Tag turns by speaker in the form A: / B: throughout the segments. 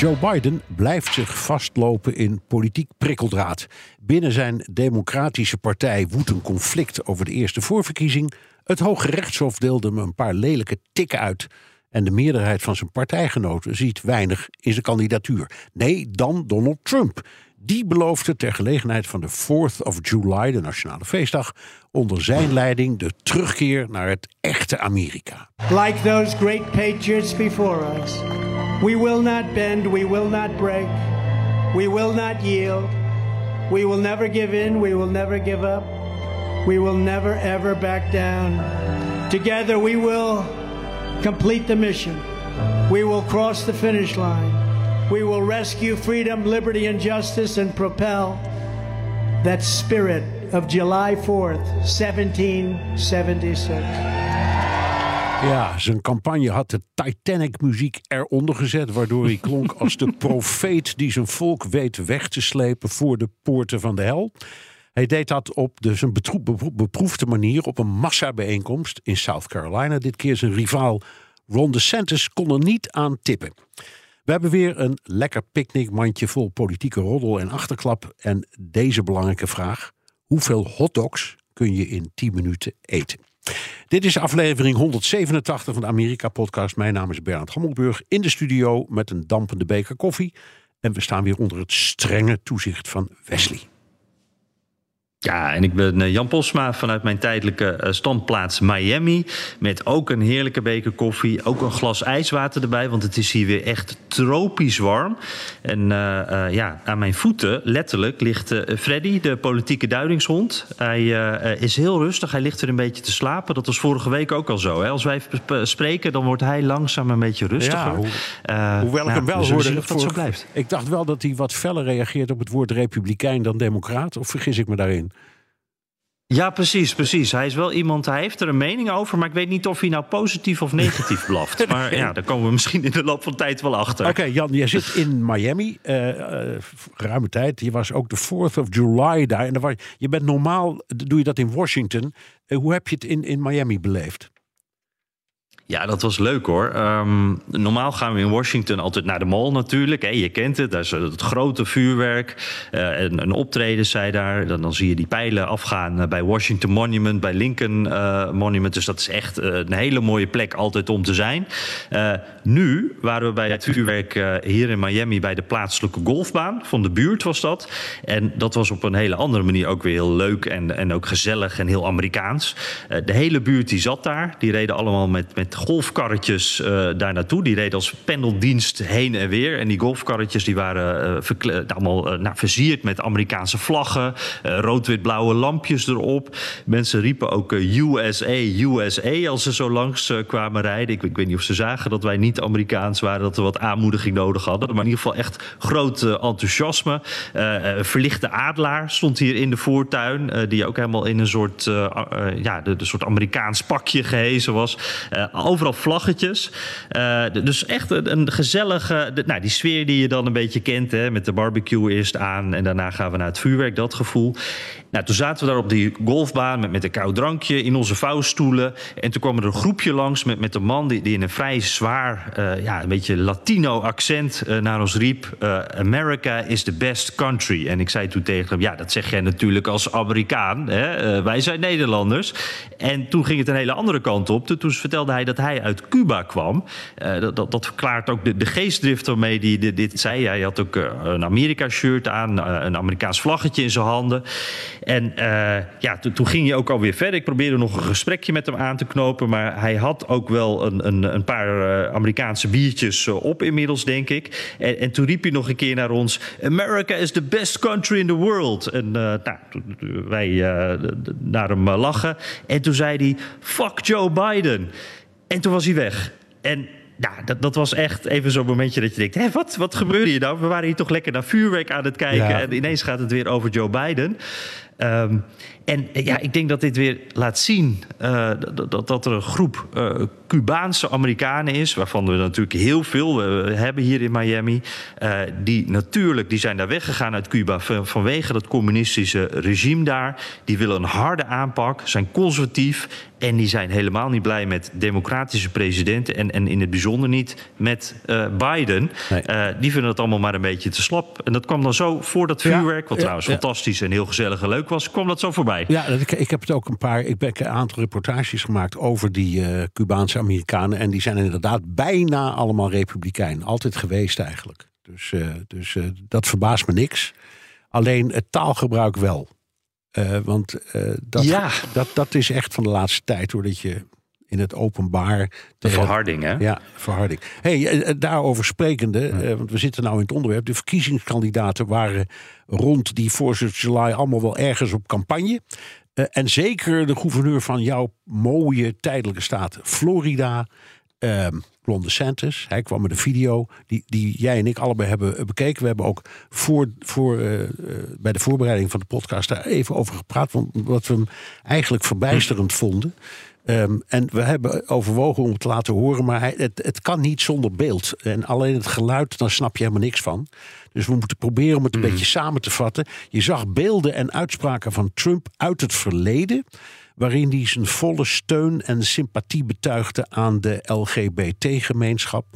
A: Joe Biden blijft zich vastlopen in politiek prikkeldraad. Binnen zijn Democratische Partij woedt een conflict over de eerste voorverkiezing. Het Hoge Rechtshof deelde hem een paar lelijke tikken uit. En de meerderheid van zijn partijgenoten ziet weinig in zijn kandidatuur. Nee, dan Donald Trump. Die beloofde ter gelegenheid van de 4th of July, de nationale feestdag, onder zijn leiding de terugkeer naar het echte Amerika.
B: Like those great patriots before us. We will not bend, we will not break, we will not yield, we will never give in, we will never give up, we will never ever back down. Together we will complete the mission, we will cross the finish line, we will rescue freedom, liberty, and justice and propel that spirit of July 4th, 1776.
A: Ja, zijn campagne had de Titanic-muziek eronder gezet, waardoor hij klonk als de profeet die zijn volk weet weg te slepen voor de poorten van de hel. Hij deed dat op de, zijn beproefde manier op een massabijeenkomst in South Carolina. Dit keer zijn rivaal Ron DeSantis kon er niet aan tippen. We hebben weer een lekker picknickmandje vol politieke roddel en achterklap. En deze belangrijke vraag: hoeveel hotdogs kun je in 10 minuten eten? Dit is aflevering 187 van de Amerika-podcast. Mijn naam is Bernd Hammelburg in de studio met een dampende beker koffie. En we staan weer onder het strenge toezicht van Wesley.
C: Ja, en ik ben eh, Jan Posma vanuit mijn tijdelijke eh, standplaats Miami. Met ook een heerlijke beker koffie. Ook een glas ijswater erbij, want het is hier weer echt tropisch warm. En uh, ja, aan mijn voeten, letterlijk, ligt uh, Freddy, de politieke duidingshond. Hij is heel rustig, hij ligt er een beetje te slapen. Dat was vorige week ook al zo. Hè? Als wij spreken, dan wordt hij langzaam een beetje rustiger.
A: Ja, hoewel ik nou, hem wel hoorde. Dat voor, zo blijft. Ik dacht wel dat hij wat feller reageert op het woord republikein dan democraat. Of vergis ik me daarin?
C: Ja, precies, precies. Hij is wel iemand, hij heeft er een mening over, maar ik weet niet of hij nou positief of negatief blaft. Maar ja, daar komen we misschien in de loop van tijd wel achter.
A: Oké, Jan, jij zit in Miami, uh, ruime tijd. Je was ook de 4th of July daar. En was, je bent normaal, doe je dat in Washington. Uh, hoe heb je het in, in Miami beleefd?
C: Ja, dat was leuk hoor. Um, normaal gaan we in Washington altijd naar de mall natuurlijk. Hè. Je kent het, daar is het grote vuurwerk. Uh, een, een optreden zij daar. Dan, dan zie je die pijlen afgaan bij Washington Monument, bij Lincoln uh, Monument. Dus dat is echt een hele mooie plek altijd om te zijn. nu waren we bij het vuurwerk hier in Miami bij de plaatselijke golfbaan. Van de buurt was dat. En dat was op een hele andere manier ook weer heel leuk en, en ook gezellig en heel Amerikaans. de hele buurt die zat daar. Die reden allemaal met, met golfkarretjes uh, daar naartoe. Die reden als pendeldienst heen en weer. En die golfkarretjes die waren uh, allemaal uh, nou, versierd met Amerikaanse vlaggen. Rood-wit-blauwe lampjes erop. Mensen riepen ook USA, USA als ze zo langs kwamen rijden. Ik, ik, weet niet of ze zagen dat wij niet Amerikaans waren. Dat we wat aanmoediging nodig hadden. Maar in ieder geval echt groot enthousiasme. verlichte adelaar stond hier in de voortuin. die ook helemaal in een soort, ja, de, soort Amerikaans pakje gehezen was overal vlaggetjes. Uh, dus echt een, gezellige, nou, die sfeer die je dan een beetje kent, hè, met de barbecue eerst aan en daarna gaan we naar het vuurwerk, dat gevoel. Nou, toen zaten we daar op die golfbaan met, met een koud drankje in onze vouwstoelen. En toen kwam er een groepje langs met, met een man die, die in een vrij zwaar, uh, ja, een beetje Latino accent uh, naar ons riep: America is the best country. En ik zei toen tegen hem: Ja, dat zeg jij natuurlijk als Amerikaan. Hè? wij zijn Nederlanders. En toen ging het een hele andere kant op. Toen vertelde hij dat hij uit Cuba kwam. Uh, dat, dat, dat, verklaart ook de, de geestdrift waarmee hij dit, zei. Hij had ook uh, een Amerika-shirt aan, uh, een Amerikaans vlaggetje in zijn handen. En ja, toen ging hij ook alweer verder. Ik probeerde nog een gesprekje met hem aan te knopen. Maar hij had ook wel een, een, een paar Amerikaanse biertjes op inmiddels, denk ik. En, en, toen riep hij nog een keer naar ons: America is the best country in the world. En nou, wij naar hem lachen. En toen zei hij: Fuck Joe Biden. En toen was hij weg. En ja, dat, dat was echt even zo'n momentje dat je denkt: hé, wat, wat gebeurde hier nou? We waren hier toch lekker naar vuurwerk aan het kijken. En ineens gaat het weer over Joe Biden. Um, en ja, ik denk dat dit weer laat zien uh, dat, dat er een groep uh, Cubaanse Amerikanen is, waarvan we natuurlijk heel veel hebben hier in Miami. die natuurlijk, die zijn daar weggegaan uit Cuba vanwege dat communistische regime daar. Die willen een harde aanpak, zijn conservatief en die zijn helemaal niet blij met democratische presidenten en, en in het bijzonder niet met Biden. Nee. die vinden het allemaal maar een beetje te slap. En dat kwam dan zo voor dat vuurwerk, wat ja, trouwens ja. fantastisch en heel gezellig en leuk was, kwam dat zo voorbij.
A: Ja, ik, ik heb het ook een paar. Ik heb een aantal reportages gemaakt over die uh, Cubaanse Amerikanen. En die zijn inderdaad bijna allemaal republikein. Altijd geweest eigenlijk. Dus, uh, dus uh, dat verbaast me niks. Alleen het taalgebruik wel. want dat, ja. dat, dat is echt van de laatste tijd hoor. Dat je in het openbaar.
C: De verharding, hè?
A: Ja, verharding. hey, daarover sprekende, want we zitten nou in het onderwerp. De verkiezingskandidaten waren rond die 4 July allemaal wel ergens op campagne. En zeker de gouverneur van jouw mooie tijdelijke staat Florida, uh, Ron DeSantis. Hij kwam met een video die, die jij en ik allebei hebben bekeken. We hebben ook voor, voor, uh, bij de voorbereiding van de podcast daar even over gepraat. Want wat we hem eigenlijk verbijsterend vonden. Um, en we hebben overwogen om het te laten horen, maar hij, het, het kan niet zonder beeld. En alleen het geluid, dan snap je helemaal niks van. Dus we moeten proberen om het een mm. beetje samen te vatten. Je zag beelden en uitspraken van Trump uit het verleden. Waarin hij zijn volle steun en sympathie betuigde aan de LGBT-gemeenschap.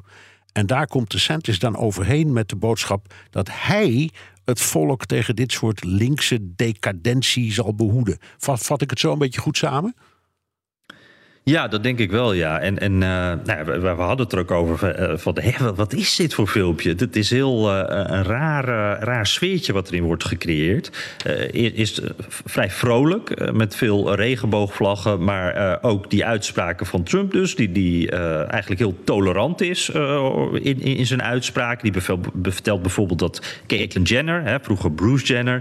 A: En daar komt de Santis dan overheen met de boodschap dat hij het volk tegen dit soort linkse decadentie zal behoeden. Vat, vat ik het zo een beetje goed samen?
C: Ja, dat denk ik wel, ja. En, en uh, nou, we, we, hadden het er ook over uh, van, wat is dit voor filmpje? Het is heel uh, een raar, raar sfeertje wat erin wordt gecreëerd. is vrij vrolijk, met veel regenboogvlaggen, maar ook die uitspraken van Trump dus, die, die eigenlijk heel tolerant is in, in zijn uitspraken. Die vertelt bijvoorbeeld dat Caitlyn Jenner, hè, vroeger Bruce Jenner,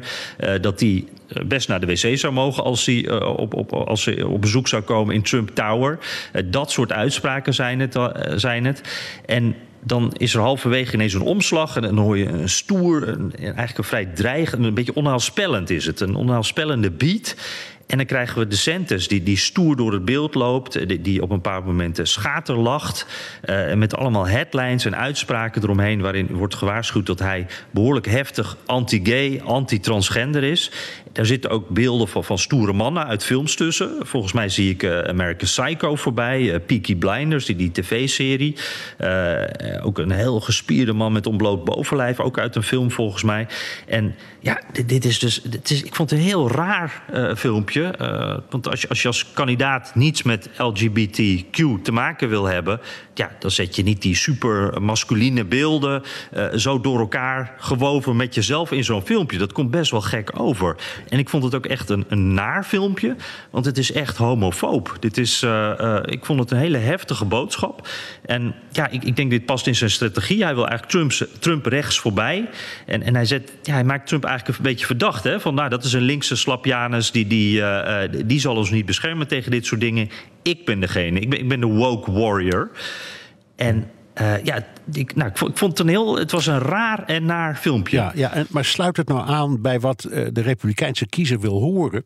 C: dat die best naar de wc zou mogen als hij op, op, als hij op bezoek zou komen in Trump Tower. Eh, dat soort uitspraken zijn het. Eh, zijn het. En dan is er halverwege ineens een omslag. En dan hoor je een stoer, eigenlijk een vrij dreigend, een beetje onheilspellend is het. Een onheilspellende beat. En dan krijgen we de Santis die, die stoer door het beeld loopt, eh, die, die op een paar momenten schaterlacht. Uh, met allemaal headlines en uitspraken eromheen, waarin wordt gewaarschuwd dat hij behoorlijk heftig anti-gay, anti-transgender is. Daar zitten ook beelden van, stoere mannen uit films tussen. Volgens mij zie ik uh, American Psycho voorbij, uh, Peaky Blinders, die, die tv-serie. Uh, ook een heel gespierde man met ontbloot bovenlijf, ook uit een film volgens mij. En ja, dit, dit is dus, is, ik vond het een heel raar filmpje. want als je, als je als kandidaat niets met LGBTQ te maken wil hebben, ja, dan zet je niet die super masculine beelden zo door elkaar gewoven met jezelf in zo'n filmpje. Dat komt best wel gek over. En ik vond het ook echt een, een naar filmpje, want het is echt homofoob. Dit is, uh, uh, ik vond het een hele heftige boodschap. En ja, ik, ik denk dit past in zijn strategie. Hij wil eigenlijk Trump, Trump rechts voorbij. En, en hij, zet, ja, hij maakt Trump eigenlijk een beetje verdacht. Hè? Van nou, dat is een linkse slapjanus, die, die, uh, die zal ons niet beschermen tegen dit soort dingen. Ik ben degene, ik ben, ik ben de woke warrior. En uh, ja, ik, nou, ik, vond, het een heel. Het was een raar en naar filmpje.
A: Ja, ja en, maar sluit het nou aan bij wat uh, de Republikeinse kiezer wil horen?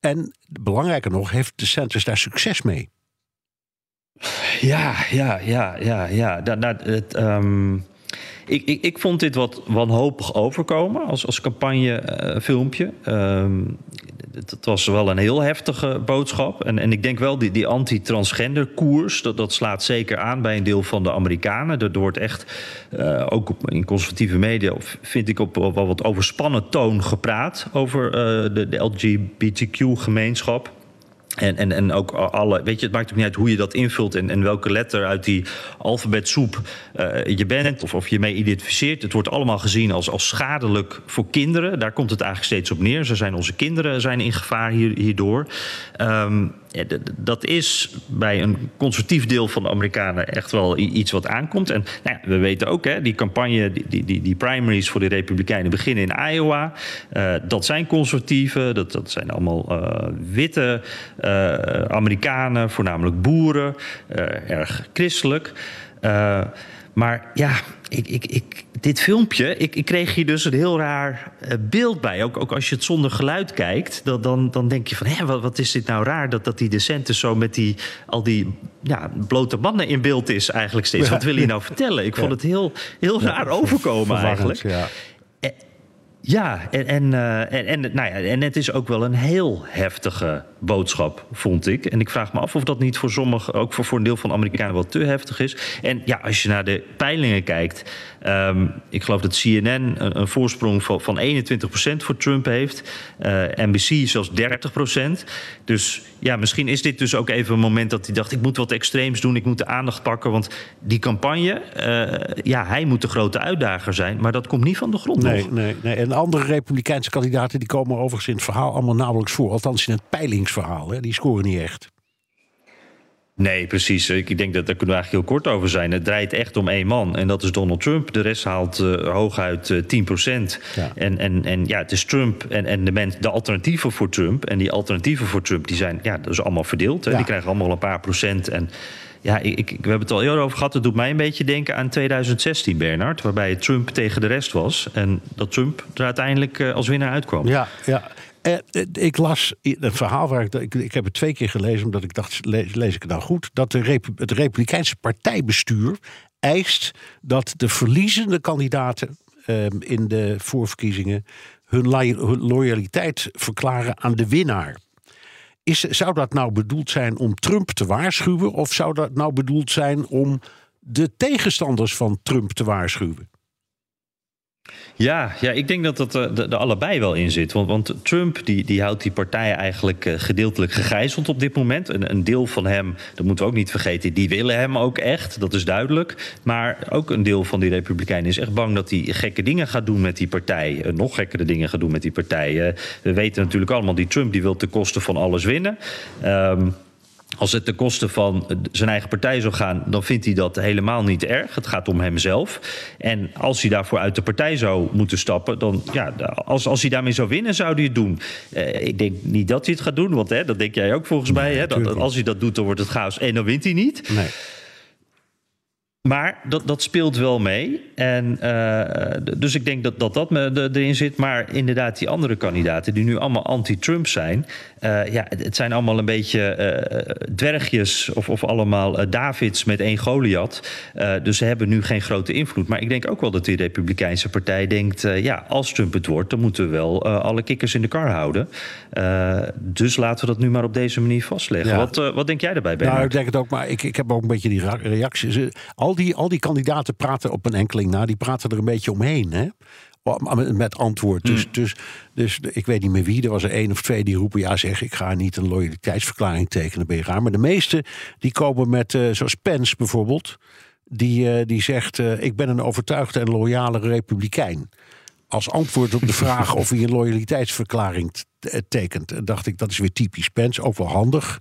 A: En belangrijker nog, heeft de Sanders daar succes mee?
C: Ja, ja, ja, ja, ja. Dat, dat, het, um, ik, ik, ik vond dit wat wanhopig overkomen als, als campagnefilmpje. Uh, um, het, was wel een heel heftige boodschap. En, en ik denk wel, die, die anti-transgender koers, dat, dat slaat zeker aan bij een deel van de Amerikanen. Er wordt echt, uh, ook op, in conservatieve media, vind ik op wel wat overspannen toon gepraat over uh, de, de LGBTQ-gemeenschap. En, en, en ook alle, weet je, het maakt ook niet uit hoe je dat invult en, en welke letter uit die alfabetsoep uh, je bent of, of je mee identificeert. Het wordt allemaal gezien als, als schadelijk voor kinderen. Daar komt het eigenlijk steeds op neer. Ze zijn onze kinderen zijn in gevaar hier, hierdoor. Um, dat is bij een conservatief deel van de Amerikanen echt wel iets wat aankomt. En nou ja, we weten ook, hè, die campagne, die, die, die primaries voor de Republikeinen beginnen in Iowa. Uh, dat zijn conservatieven, dat, dat zijn allemaal uh, witte uh, Amerikanen, voornamelijk boeren, erg christelijk. Maar ja, ik, ik, ik, dit filmpje, ik, ik, kreeg hier dus een heel raar uh, beeld bij. Ook, ook, als je het zonder geluid kijkt, dan, dan, dan denk je van... Hé, wat, wat, is dit nou raar dat, dat die decenten zo met die, al die ja, blote mannen in beeld is eigenlijk steeds. Ja. Wat wil hij nou vertellen? Ik vond het heel, heel raar overkomen eigenlijk.
A: Ja.
C: Ja, en, en, uh, en, en, nou ja, en het is ook wel een heel heftige boodschap, vond ik. En ik vraag me af of dat niet voor sommigen, ook voor, voor een deel van de Amerikanen, wel te heftig is. En ja, als je naar de peilingen kijkt. Um, ik geloof dat CNN een, een voorsprong van, van 21% voor Trump heeft. Uh, NBC zelfs 30%. Dus ja, misschien is dit dus ook even een moment dat hij dacht: ik moet wat extreems doen, ik moet de aandacht pakken. Want die campagne, uh, ja, hij moet de grote uitdager zijn. Maar dat komt niet van de grond.
A: Nee,
C: nog.
A: nee, nee. En andere Republikeinse kandidaten die komen overigens in het verhaal allemaal nauwelijks voor. Althans in het peilingsverhaal. Hè. Die scoren niet echt.
C: Nee, precies. Ik denk dat daar kunnen we eigenlijk heel kort over zijn. Het draait echt om één man en dat is Donald Trump. De rest haalt uh, hooguit uh, 10 procent.
A: Ja.
C: En, en, en ja, het is Trump en, en de, de alternatieven voor Trump. En die alternatieven voor Trump, die zijn ja, dat is allemaal verdeeld. Hè.
A: Ja.
C: Die krijgen allemaal een paar procent. En ja, ik, ik, we hebben het al eerder over gehad. Het doet mij een beetje denken aan 2016, Bernard. Waarbij Trump tegen de rest was. En dat Trump er uiteindelijk uh, als winnaar uitkwam.
A: Ja, ja. Eh, ik las een verhaal waar ik, ik, heb het twee keer gelezen, omdat ik dacht, lees, ik het nou goed? Dat de het Republikeinse partijbestuur eist dat de verliezende kandidaten uh, in de voorverkiezingen hun, hun loyaliteit verklaren aan de winnaar. Is, zou dat nou bedoeld zijn om Trump te waarschuwen? Of zou dat nou bedoeld zijn om de tegenstanders van Trump te waarschuwen?
C: Ja, ja, ik denk dat dat er, er allebei wel in zit. Want, want Trump die, die houdt die partij eigenlijk uh, gedeeltelijk gegijzeld op dit moment. Een, een, deel van hem, dat moeten we ook niet vergeten, die willen hem ook echt. Dat is duidelijk. Maar ook een deel van die Republikeinen is echt bang dat hij gekke dingen gaat doen met die partij. Uh, nog gekkere dingen gaat doen met die partij. We weten natuurlijk allemaal, die Trump die wil ten koste van alles winnen. Um, als het ten koste van zijn eigen partij zou gaan, dan vindt hij dat helemaal niet erg. Het gaat om hemzelf. En als hij daarvoor uit de partij zou moeten stappen, dan ja, als, als hij daarmee zou winnen, zou hij het doen. Uh, ik denk niet dat hij het gaat doen, want hè, dat denk jij ook volgens mij. Hè, dat, als hij dat doet, dan wordt het chaos en dan wint hij niet.
A: Nee.
C: Maar dat, dat speelt wel mee. En, uh, dus ik denk dat dat, dat me erin zit. Maar inderdaad, die andere kandidaten die nu allemaal anti-Trump zijn. Uh, ja, het zijn allemaal een beetje uh, dwergjes of, of allemaal Davids met één Goliath. dus ze hebben nu geen grote invloed. Maar ik denk ook wel dat die Republikeinse partij denkt... ja, als Trump het wordt, dan moeten we wel alle kikkers in de kar houden. dus laten we dat nu maar op deze manier vastleggen. Ja. Wat, wat denk jij daarbij, Bernard?
A: Nou, ik denk het ook, maar ik, ik heb ook een beetje die reacties. Al die, al die kandidaten praten op een enkeling na, die praten er een beetje omheen. Hè? Met antwoord. Dus, mm. dus, dus ik weet niet meer wie. Er was er één of twee die roepen: ja, zeg, ik ga niet een loyaliteitsverklaring tekenen. Ben je raar. Maar de meeste die komen met, uh, zoals Pence bijvoorbeeld, die, uh, die zegt: uh, ik ben een overtuigde en loyale republikein. Als antwoord op de vraag of hij een loyaliteitsverklaring tekent, dacht ik: dat is weer typisch Pence. Ook wel handig.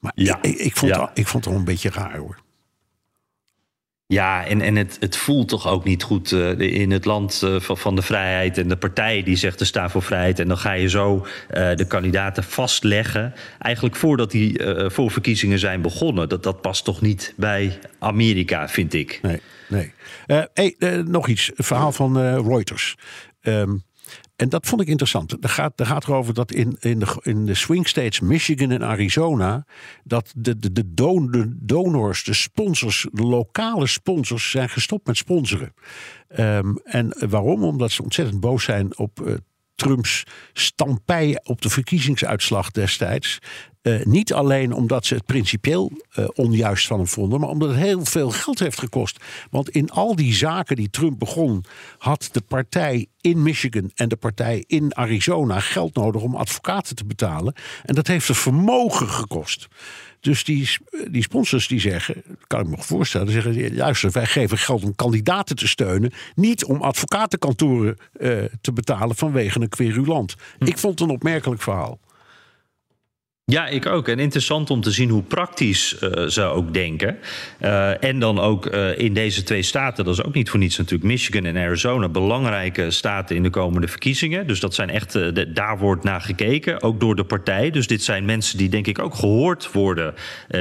A: Maar ja. ik, ik, vond
C: ja.
A: ik vond het wel een beetje raar hoor.
C: Ja, en, en het, het voelt toch ook niet goed uh, in het land uh, van, de vrijheid. En de partij die zegt te staan voor vrijheid. En dan ga je zo uh, de kandidaten vastleggen. Eigenlijk voordat die voorverkiezingen zijn begonnen. Dat, dat past toch niet bij Amerika, vind ik.
A: Nee, nee. Hey, nog iets. Verhaal van Reuters. Um, en dat vond ik interessant. Er gaat, er gaat erover dat in, in, de, in de swing states Michigan en Arizona... dat de, de, de, don, de donors, de sponsors, de lokale sponsors... zijn gestopt met sponsoren. Um, en waarom? Omdat ze ontzettend boos zijn op... Uh, Trumps stampij op de verkiezingsuitslag destijds. Uh, niet alleen omdat ze het principieel uh, onjuist van hem vonden, maar omdat het heel veel geld heeft gekost. Want in al die zaken die Trump begon, had de partij in Michigan en de partij in Arizona geld nodig om advocaten te betalen. En dat heeft een vermogen gekost. Dus die, die sponsors die zeggen, kan ik me voorstellen, zeggen: luister, wij geven geld om kandidaten te steunen, niet om advocatenkantoren uh, te betalen vanwege een querulant. Hm. Ik vond het een opmerkelijk verhaal.
C: Ja, ik ook. En interessant om te zien hoe praktisch uh, ze ook denken. Uh, en dan ook uh, in deze twee staten, dat is ook niet voor niets natuurlijk, Michigan en Arizona, belangrijke staten in de komende verkiezingen. Dus dat zijn echt, daar wordt naar gekeken, ook door de partij. Dus dit zijn mensen die denk ik ook gehoord worden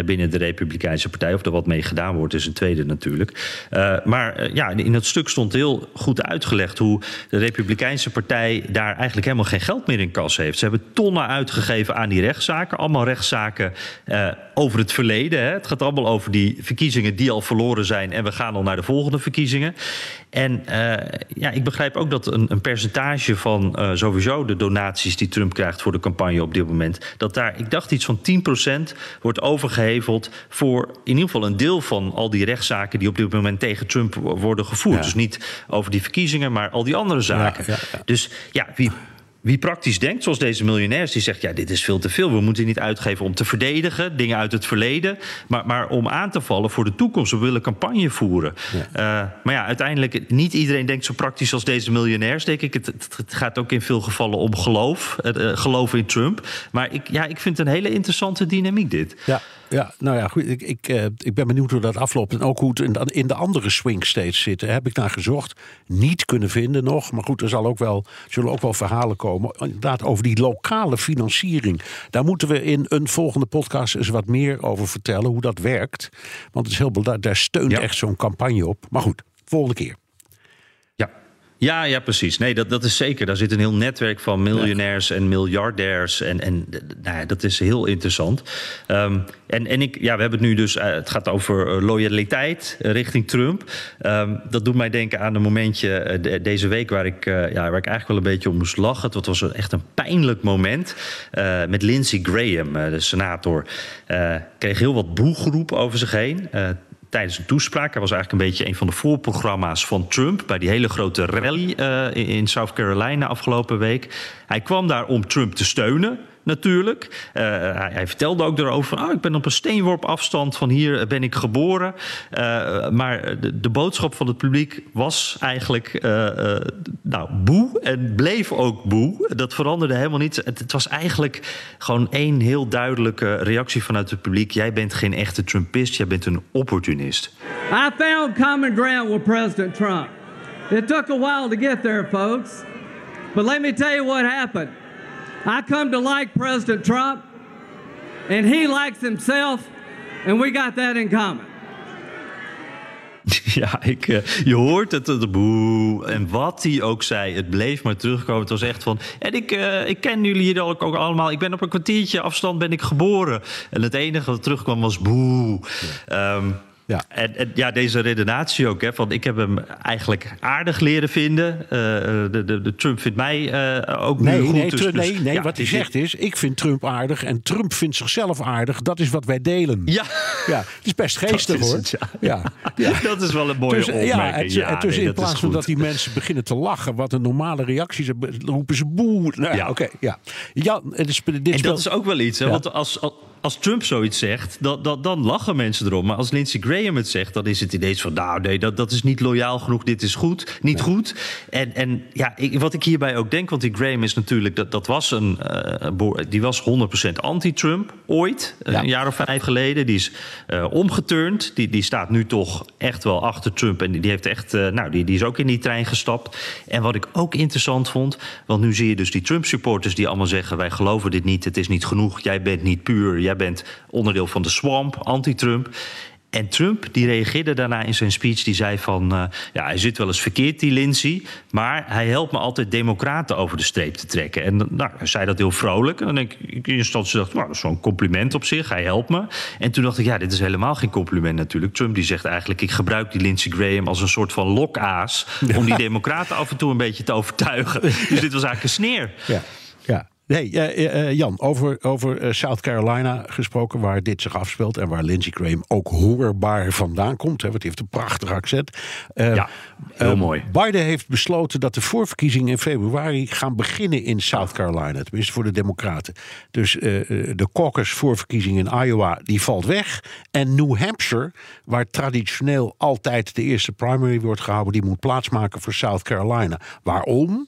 C: binnen de Republikeinse Partij. Of er wat mee gedaan wordt, is een tweede natuurlijk. maar ja, in het stuk stond heel goed uitgelegd hoe de Republikeinse Partij daar eigenlijk helemaal geen geld meer in kas heeft. Ze hebben tonnen uitgegeven aan die rechtszaken allemaal rechtszaken uh, over het verleden. Hè. Het gaat allemaal over die verkiezingen die al verloren zijn. En we gaan al naar de volgende verkiezingen. En uh, ja, ik begrijp ook dat een, een percentage van uh, sowieso de donaties die Trump krijgt voor de campagne op dit moment. Dat daar, ik dacht iets van 10% wordt overgeheveld voor in ieder geval een deel van al die rechtszaken die op dit moment tegen Trump worden gevoerd. Ja. Dus niet over die verkiezingen, maar al die andere zaken. Ja, ja, dus ja, wie wie praktisch denkt, zoals deze miljonairs, die zegt: ja, dit is veel te veel. We moeten niet uitgeven om te verdedigen, dingen uit het verleden, maar, maar om aan te vallen voor de toekomst. We willen campagne voeren. Ja. Uh, maar ja, uiteindelijk, niet iedereen denkt zo praktisch als deze miljonairs, denk ik. Het, het gaat ook in veel gevallen om geloof, uh, geloof in Trump. Maar ik, ja, ik vind het een hele interessante dynamiek, dit.
A: Ja. Ja, nou ja, goed. Ik, ik, uh, ik ben benieuwd hoe dat afloopt. En ook hoe het in de, in de andere swing states zitten. Heb ik naar gezocht. Niet kunnen vinden nog. Maar goed, er zal ook wel, zullen ook wel verhalen komen. Inderdaad, over die lokale financiering. Daar moeten we in een volgende podcast eens wat meer over vertellen. Hoe dat werkt. Want het is heel belangrijk. Daar steunt ja. echt zo'n campagne op. Maar goed, volgende keer.
C: Ja, ja, precies. Nee, dat, dat is zeker. Daar zit een heel netwerk van miljonairs en miljardairs. En, en nou ja, dat is heel interessant. Um, en, en ik, ja, we hebben het nu dus, uh, het gaat over loyaliteit richting Trump. Um, dat doet mij denken aan een momentje de, deze week waar ik, ja, waar ik eigenlijk wel een beetje om moest lachen. Het was echt een pijnlijk moment met Lindsey Graham, de senator. kreeg heel wat boegeroep over zich heen tijdens een toespraak. Hij was eigenlijk een beetje een van de voorprogramma's van Trump bij die hele grote rally uh, in South Carolina afgelopen week. Hij kwam daar om Trump te steunen natuurlijk. Uh, hij, vertelde ook erover oh, ik ben op een steenworp afstand van hier ben ik geboren. Uh, maar de, boodschap van het publiek was eigenlijk nou, boe en bleef ook boe. Dat veranderde helemaal niet. Het, het, was eigenlijk gewoon één heel duidelijke reactie vanuit het publiek. Jij bent geen echte Trumpist, jij bent een opportunist.
D: I found common ground with President Trump. It took a while to get there, folks. But let me tell you what happened. I come to like President Trump, and he likes himself, and we got that in common.
C: Ja, ik, uh, je hoort het, de boe. En wat hij ook zei, het bleef maar terugkomen. Het was echt van. En ik, uh, ik ken jullie hier ook, ook allemaal. Ik ben op een kwartiertje afstand ben ik geboren. En het enige wat terugkwam was boe. Ja. Um, ja. En, en, ja, deze redenatie ook. Hè, van ik heb hem eigenlijk aardig leren vinden. Uh, de, de, de, Trump vindt mij uh, ook
A: nee,
C: goed.
A: Nee,
C: dus,
A: nee,
C: dus,
A: nee ja, wat hij zegt is... ik vind Trump aardig en Trump vindt zichzelf aardig. Dat is wat wij delen.
C: Ja.
A: ja het is best geestig, hoor. Het,
C: ja. Ja. dat is wel een mooie dus, opmerking. Ja,
A: ja, dus nee, in plaats van dat die mensen beginnen te lachen... wat een normale reactie is, roepen ze boe. Nou, ja, oké. Okay, ja.
C: Ja, het is, dit en dat is ook wel iets. Hè, want als, als als Trump zoiets zegt, dan, dan, dan, lachen mensen erom. Maar als Lindsey Graham het zegt, dan is het ineens van... nou nee, dat, dat is niet loyaal genoeg, dit is goed, niet goed. En, en ja, ik, wat ik hierbij ook denk... want die Graham is natuurlijk, dat, dat was een... Uh, die was 100% anti-Trump ooit, ja. een jaar of vijf geleden. Die is uh, omgeturnd, die, die staat nu toch echt wel achter Trump... en die, die heeft echt, uh, nou, die, die is ook in die trein gestapt. En wat ik ook interessant vond... want nu zie je dus die Trump-supporters die allemaal zeggen... wij geloven dit niet, het is niet genoeg, jij bent niet puur... Jij bent onderdeel van de swamp, anti-Trump. En Trump die reageerde daarna in zijn speech. Die zei van, uh, ja, hij zit wel eens verkeerd, die Lindsay. Maar hij helpt me altijd democraten over de streep te trekken. En nou, hij zei dat heel vrolijk. En dan denk ik, in eerste instantie dacht nou, dat is een compliment op zich. Hij helpt me. En toen dacht ik, ja, dit is helemaal geen compliment natuurlijk. Trump die zegt eigenlijk, ik gebruik die Lindsey Graham als een soort van lokaas... Ja. om die democraten af en toe een beetje te overtuigen. Dus dit was eigenlijk een sneer.
A: Ja, ja. Nee, uh, uh, Jan, over, over South Carolina gesproken, waar dit zich afspeelt en waar Lindsey Graham ook hoorbaar vandaan komt. Hè, want hij heeft een prachtig accent.
C: ja, heel mooi.
A: Biden heeft besloten dat de voorverkiezingen in februari gaan beginnen in South Carolina, tenminste voor de Democraten. Dus de caucus voorverkiezing in Iowa, die valt weg. En New Hampshire, waar traditioneel altijd de eerste primary wordt gehouden, die moet plaatsmaken voor South Carolina. Waarom?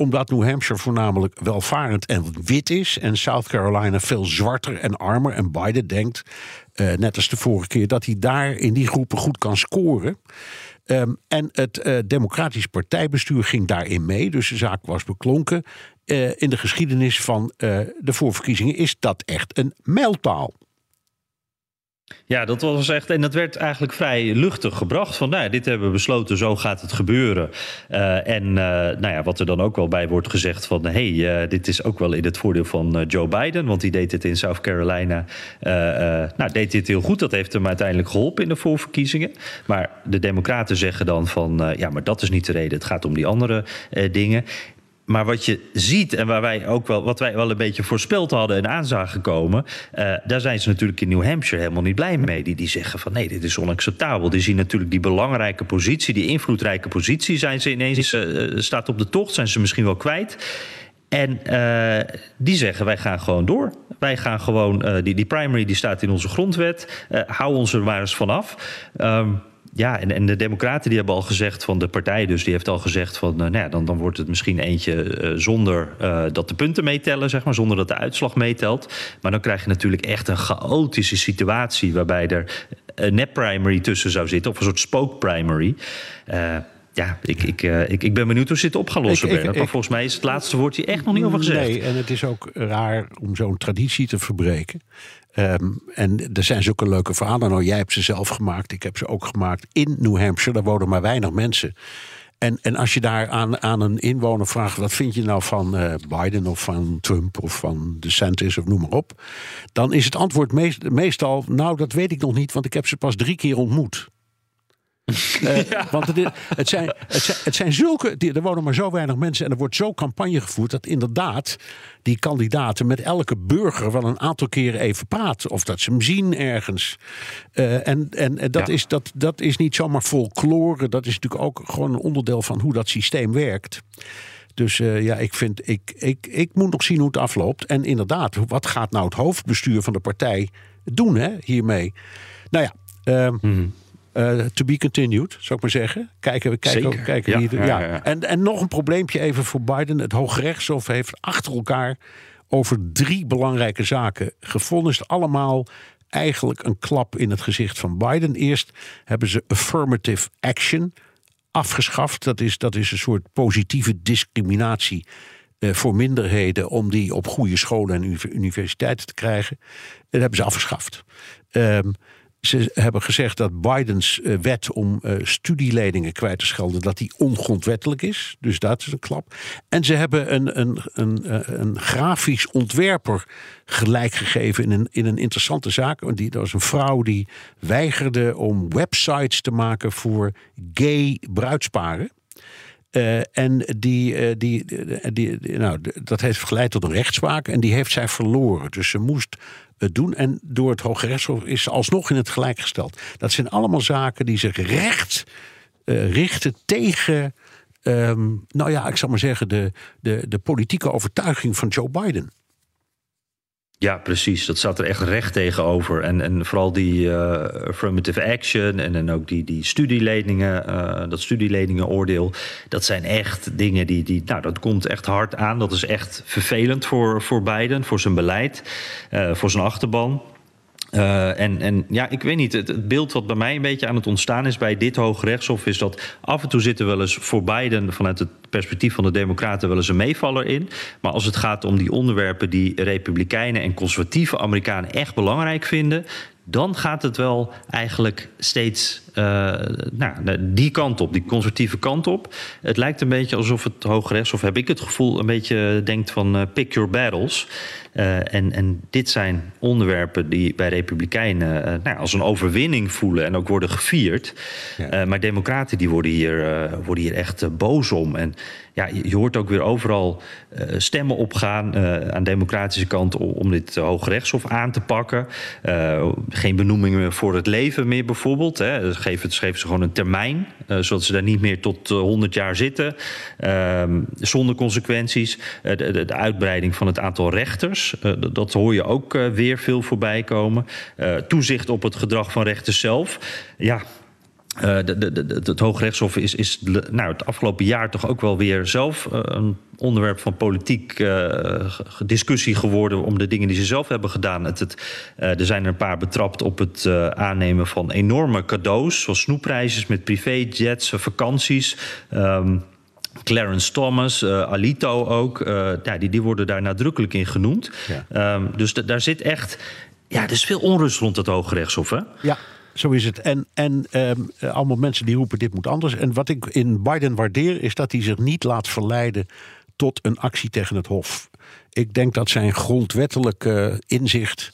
A: Omdat New Hampshire voornamelijk welvarend en wit is. En South Carolina veel zwarter en armer. En Biden denkt, uh, net als de vorige keer, dat hij daar in die groepen goed kan scoren. Um, en het uh, Democratisch partijbestuur ging daarin mee. Dus de zaak was beklonken. Uh, in de geschiedenis van de voorverkiezingen is dat echt een mijlpaal.
C: Ja, dat was echt. En dat werd eigenlijk vrij luchtig gebracht. Van nou, ja, dit hebben we besloten, zo gaat het gebeuren. Uh, en uh, nou ja, wat er dan ook wel bij wordt gezegd: van hé, hey, uh, dit is ook wel in het voordeel van Joe Biden. Want die deed het in South Carolina. nou, deed dit heel goed. Dat heeft hem uiteindelijk geholpen in de voorverkiezingen. Maar de Democraten zeggen dan van ja, maar dat is niet de reden. Het gaat om die andere dingen. Maar wat je ziet en waar wij ook wel, wat wij wel een beetje voorspeld hadden en aan zagen komen, uh, daar zijn ze natuurlijk in New Hampshire helemaal niet blij mee. Die, die zeggen van nee, dit is onacceptabel. Die zien natuurlijk die belangrijke positie, die invloedrijke positie, zijn ze ineens, uh, staat op de tocht, zijn ze misschien wel kwijt. En die zeggen wij gaan gewoon door. Wij gaan gewoon, die, die primary die staat in onze grondwet. Hou ons er maar eens vanaf. Um, ja, en, de Democraten die hebben al gezegd van de partij, dus die heeft al gezegd van, uh, nou ja, dan, dan wordt het misschien eentje uh, zonder uh, dat de punten meetellen, zeg maar, zonder dat de uitslag meetelt. Maar dan krijg je natuurlijk echt een chaotische situatie waarbij er een net primary tussen zou zitten, of een soort spoke primary. Ja, ik, ik, ik, ik ben benieuwd hoe ze dit op gaan lossen, ik, ik, Maar volgens mij is het laatste woord hier echt nog niet over gezegd.
A: Nee, en het is ook raar om zo'n traditie te verbreken. Um, en er zijn zulke leuke verhalen. Nou, jij hebt ze zelf gemaakt. Ik heb ze ook gemaakt in New Hampshire. Daar wonen maar weinig mensen. En, en als je daar aan, aan een inwoner vraagt: wat vind je nou van uh, Biden of van Trump of van DeSantis of noem maar op. Dan is het antwoord meest, meestal: nou, dat weet ik nog niet, want ik heb ze pas drie keer ontmoet. Uh, ja. Want het, het, zijn, het, zijn, het zijn zulke. Er wonen maar zo weinig mensen. En er wordt zo campagne gevoerd. dat inderdaad die kandidaten met elke burger wel een aantal keren even praten. Of dat ze hem zien ergens. Uh, en en, dat, ja. is, dat, dat is niet zomaar folklore. Dat is natuurlijk ook gewoon een onderdeel van hoe dat systeem werkt. Dus uh, ja, ik vind, ik, ik, ik moet nog zien hoe het afloopt. En inderdaad, wat gaat nou het hoofdbestuur van de partij doen hè, hiermee? Nou ja. Uh, mm-hmm. Uh, to be continued, zou ik maar zeggen. Kijken, kijken, Zeker. kijken wie ja, ja, ja. En, en nog een probleempje even voor Biden. Het Hooggerechtshof heeft achter elkaar over drie belangrijke zaken gevonden. allemaal eigenlijk een klap in het gezicht van Biden. Eerst hebben ze affirmative action afgeschaft. Dat is, dat is een soort positieve discriminatie uh, voor minderheden om die op goede scholen en universiteiten te krijgen. Dat hebben ze afgeschaft. Um, ze hebben gezegd dat Bidens uh, wet om uh, studieleningen kwijt te schelden, dat die ongrondwettelijk is. Dus dat is een klap. En ze hebben een, een, een, uh, een grafisch ontwerper gelijk gegeven in een, in een interessante zaak. Die, dat was een vrouw die weigerde om websites te maken voor gay bruidsparen. Uh, en die, uh, die, die, die, nou, dat heeft geleid tot een rechtszaak en die heeft zij verloren. Dus ze moest het doen. En door het Hoge Rechtshof is ze alsnog in het gelijk gesteld. Dat zijn allemaal zaken die zich recht richten tegen. Um, nou ja, ik zal maar zeggen, de, de, de politieke overtuiging van Joe Biden.
C: Ja, precies. Dat staat er echt recht tegenover. En, en vooral die uh, affirmative action en, en ook die, die studieleningen, uh, dat studieleningenoordeel. Dat zijn echt dingen die, die, nou, dat komt echt hard aan. Dat is echt vervelend voor, voor Biden, voor zijn beleid, uh, voor zijn achterban. Uh, en, en ja, ik weet niet, het, beeld wat bij mij een beetje aan het ontstaan is bij dit Hoge Rechtshof is dat af en toe zitten wel eens voor Biden vanuit het perspectief van de Democraten wel eens een meevaller in. Maar als het gaat om die onderwerpen die Republikeinen en conservatieve Amerikanen echt belangrijk vinden, dan gaat het wel eigenlijk steeds uh, nou, die kant op, die conservatieve kant op. Het lijkt een beetje alsof het Hooggerechtshof, heb ik het gevoel, een beetje denkt van uh, pick your battles. Uh, en, en dit zijn onderwerpen die bij Republikeinen nou, als een overwinning voelen en ook worden gevierd. Ja. maar Democraten die worden hier, worden hier echt boos om. En ja, je hoort ook weer overal stemmen opgaan aan de democratische kant om dit Hooggerechtshof aan te pakken. Geen benoemingen voor het leven meer bijvoorbeeld. Hè. Geven, geven ze gewoon een termijn, zodat ze daar niet meer tot 100 jaar zitten. Ehm, zonder consequenties. De, de, de, uitbreiding van het aantal rechters, dat hoor je ook weer veel voorbij komen. toezicht op het gedrag van rechters zelf. Ja, de, de, de, het Hoogrechtshof is, is nou, het afgelopen jaar toch ook wel weer zelf een onderwerp van politiek discussie geworden om de dingen die ze zelf hebben gedaan. Het, het, er zijn er een paar betrapt op het aannemen van enorme cadeaus, zoals snoepprijzen met privéjets, vakanties. Um, Clarence Thomas, Alito ook, ja, die, die worden daar nadrukkelijk in genoemd. Ja. Um, dus daar zit echt, ja, er is veel onrust rond het Hoogrechtshof, hè?
A: Ja. Zo is het. En, en um, allemaal mensen die roepen dit moet anders. En wat ik in Biden waardeer is dat hij zich niet laat verleiden tot een actie tegen het Hof. Ik denk dat zijn grondwettelijke inzicht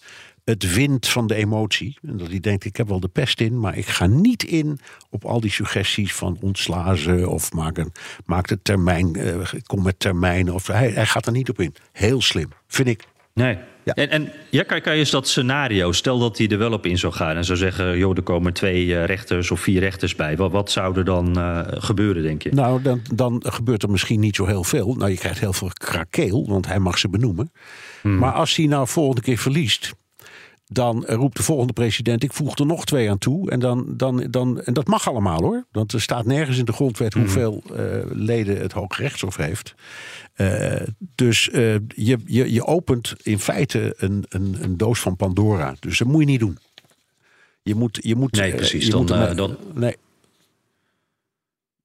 A: het wint van de emotie. En dat hij denkt, ik heb wel de pest in, maar ik ga niet in op al die suggesties van ontslazen of maak, een, maak de termijn, uh, kom met termijnen. Of, hij, hij gaat er niet op in. Heel slim, vind ik.
C: Nee, ja. En, en ja, kijk, eens dat scenario. Stel dat hij er wel op in zou gaan en zou zeggen: joh, er komen twee uh, rechters of vier rechters bij. Wat, wat zou er dan uh, gebeuren, denk je?
A: Nou, dan, dan gebeurt er misschien niet zo heel veel. Nou, je krijgt heel veel krakeel, want hij mag ze benoemen. Hmm. Maar als hij nou volgende keer verliest dan roept de volgende president: ik voeg er nog twee aan toe. En, dan, dan, dan, en dat mag allemaal hoor. Want er staat nergens in de grondwet hmm. hoeveel uh, leden het Hooggerechtshof heeft. Uh, dus uh, je, je, je opent in feite een, een, een doos van Pandora. Dus dat moet je niet doen. Je moet. Je moet
C: nee, precies. Je
A: dan,
C: moet dan, nee.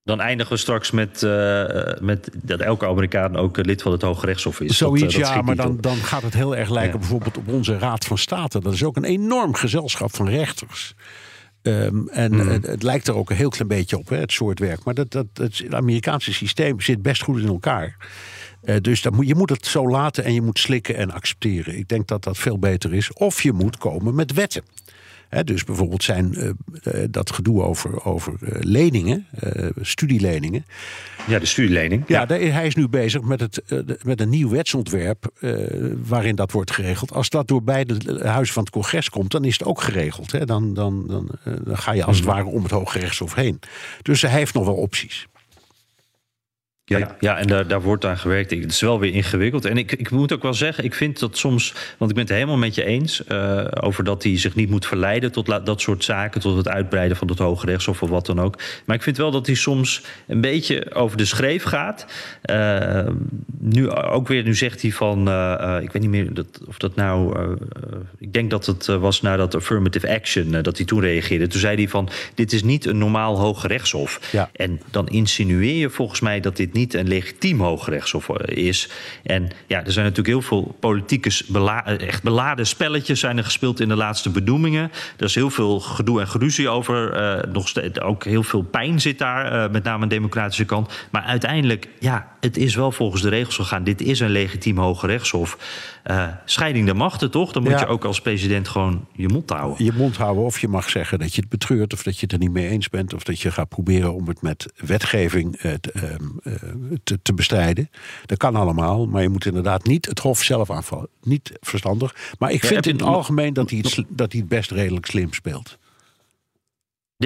C: Dan eindigen we straks met, uh, met dat elke Amerikaan ook lid van het Hoge Rechtshof is.
A: Zoiets, dat, dat ja, maar dan, dan gaat het heel erg lijken ja. bijvoorbeeld op onze Raad van State. Dat is ook een enorm gezelschap van rechters. Um, en mm. het, het, lijkt er ook een heel klein beetje op, hè, het soort werk. Maar dat, dat, het Amerikaanse systeem zit best goed in elkaar. Uh, dus dat moet, je moet het zo laten en je moet slikken en accepteren. Ik denk dat dat veel beter is. Of je moet komen met wetten. He, dus bijvoorbeeld zijn uh, dat gedoe over, over uh, leningen, studieleningen.
C: Ja, de studielening.
A: Ja, ja. hij is nu bezig met, het, met een nieuw wetsontwerp waarin dat wordt geregeld. Als dat door beide huizen van het congres komt, dan is het ook geregeld. Hè? Dan, dan, dan, dan ga je als het ware om het Hoge Rechtshof heen. Dus hij heeft nog wel opties.
C: Ja, ja en daar, daar wordt aan gewerkt. Het is wel weer ingewikkeld. En ik, ik moet ook wel zeggen, ik vind dat soms, want ik ben het helemaal met je eens uh, over dat hij zich niet moet verleiden tot dat soort zaken, tot het uitbreiden van het Hoge Rechtshof of wat dan ook. Maar ik vind wel dat hij soms een beetje over de schreef gaat. Uh, nu ook weer, nu zegt hij van, uh, ik weet niet meer dat, of dat nou, ik denk dat het was nadat affirmative action, dat hij toen reageerde. Toen zei hij van, dit is niet een normaal Hoge Rechtshof. Ja. En dan insinueer je volgens mij dat dit niet niet een legitiem hooggerechtshof eh, is. En ja, er zijn natuurlijk heel veel politieke, bela echt beladen spelletjes zijn er gespeeld in de laatste benoemingen. Er is heel veel gedoe en geruzie over. Uh, nog steeds, ook heel veel pijn zit daar, uh, met name aan de democratische kant. Maar uiteindelijk, ja, het is wel volgens de regels gegaan. Dit is een legitiem hoge rechtshof. Uh, scheiding der machten, toch? Dan moet ja. je ook als president gewoon je mond houden.
A: Je mond houden of je mag zeggen dat je het betreurt... of dat je het er niet mee eens bent... of dat je gaat proberen om het met wetgeving te, uh, te, te, bestrijden. Dat kan allemaal, maar je moet inderdaad niet het hof zelf aanvallen. Niet verstandig. Maar ik vind in het algemeen dat hij het, dat hij het best redelijk slim speelt.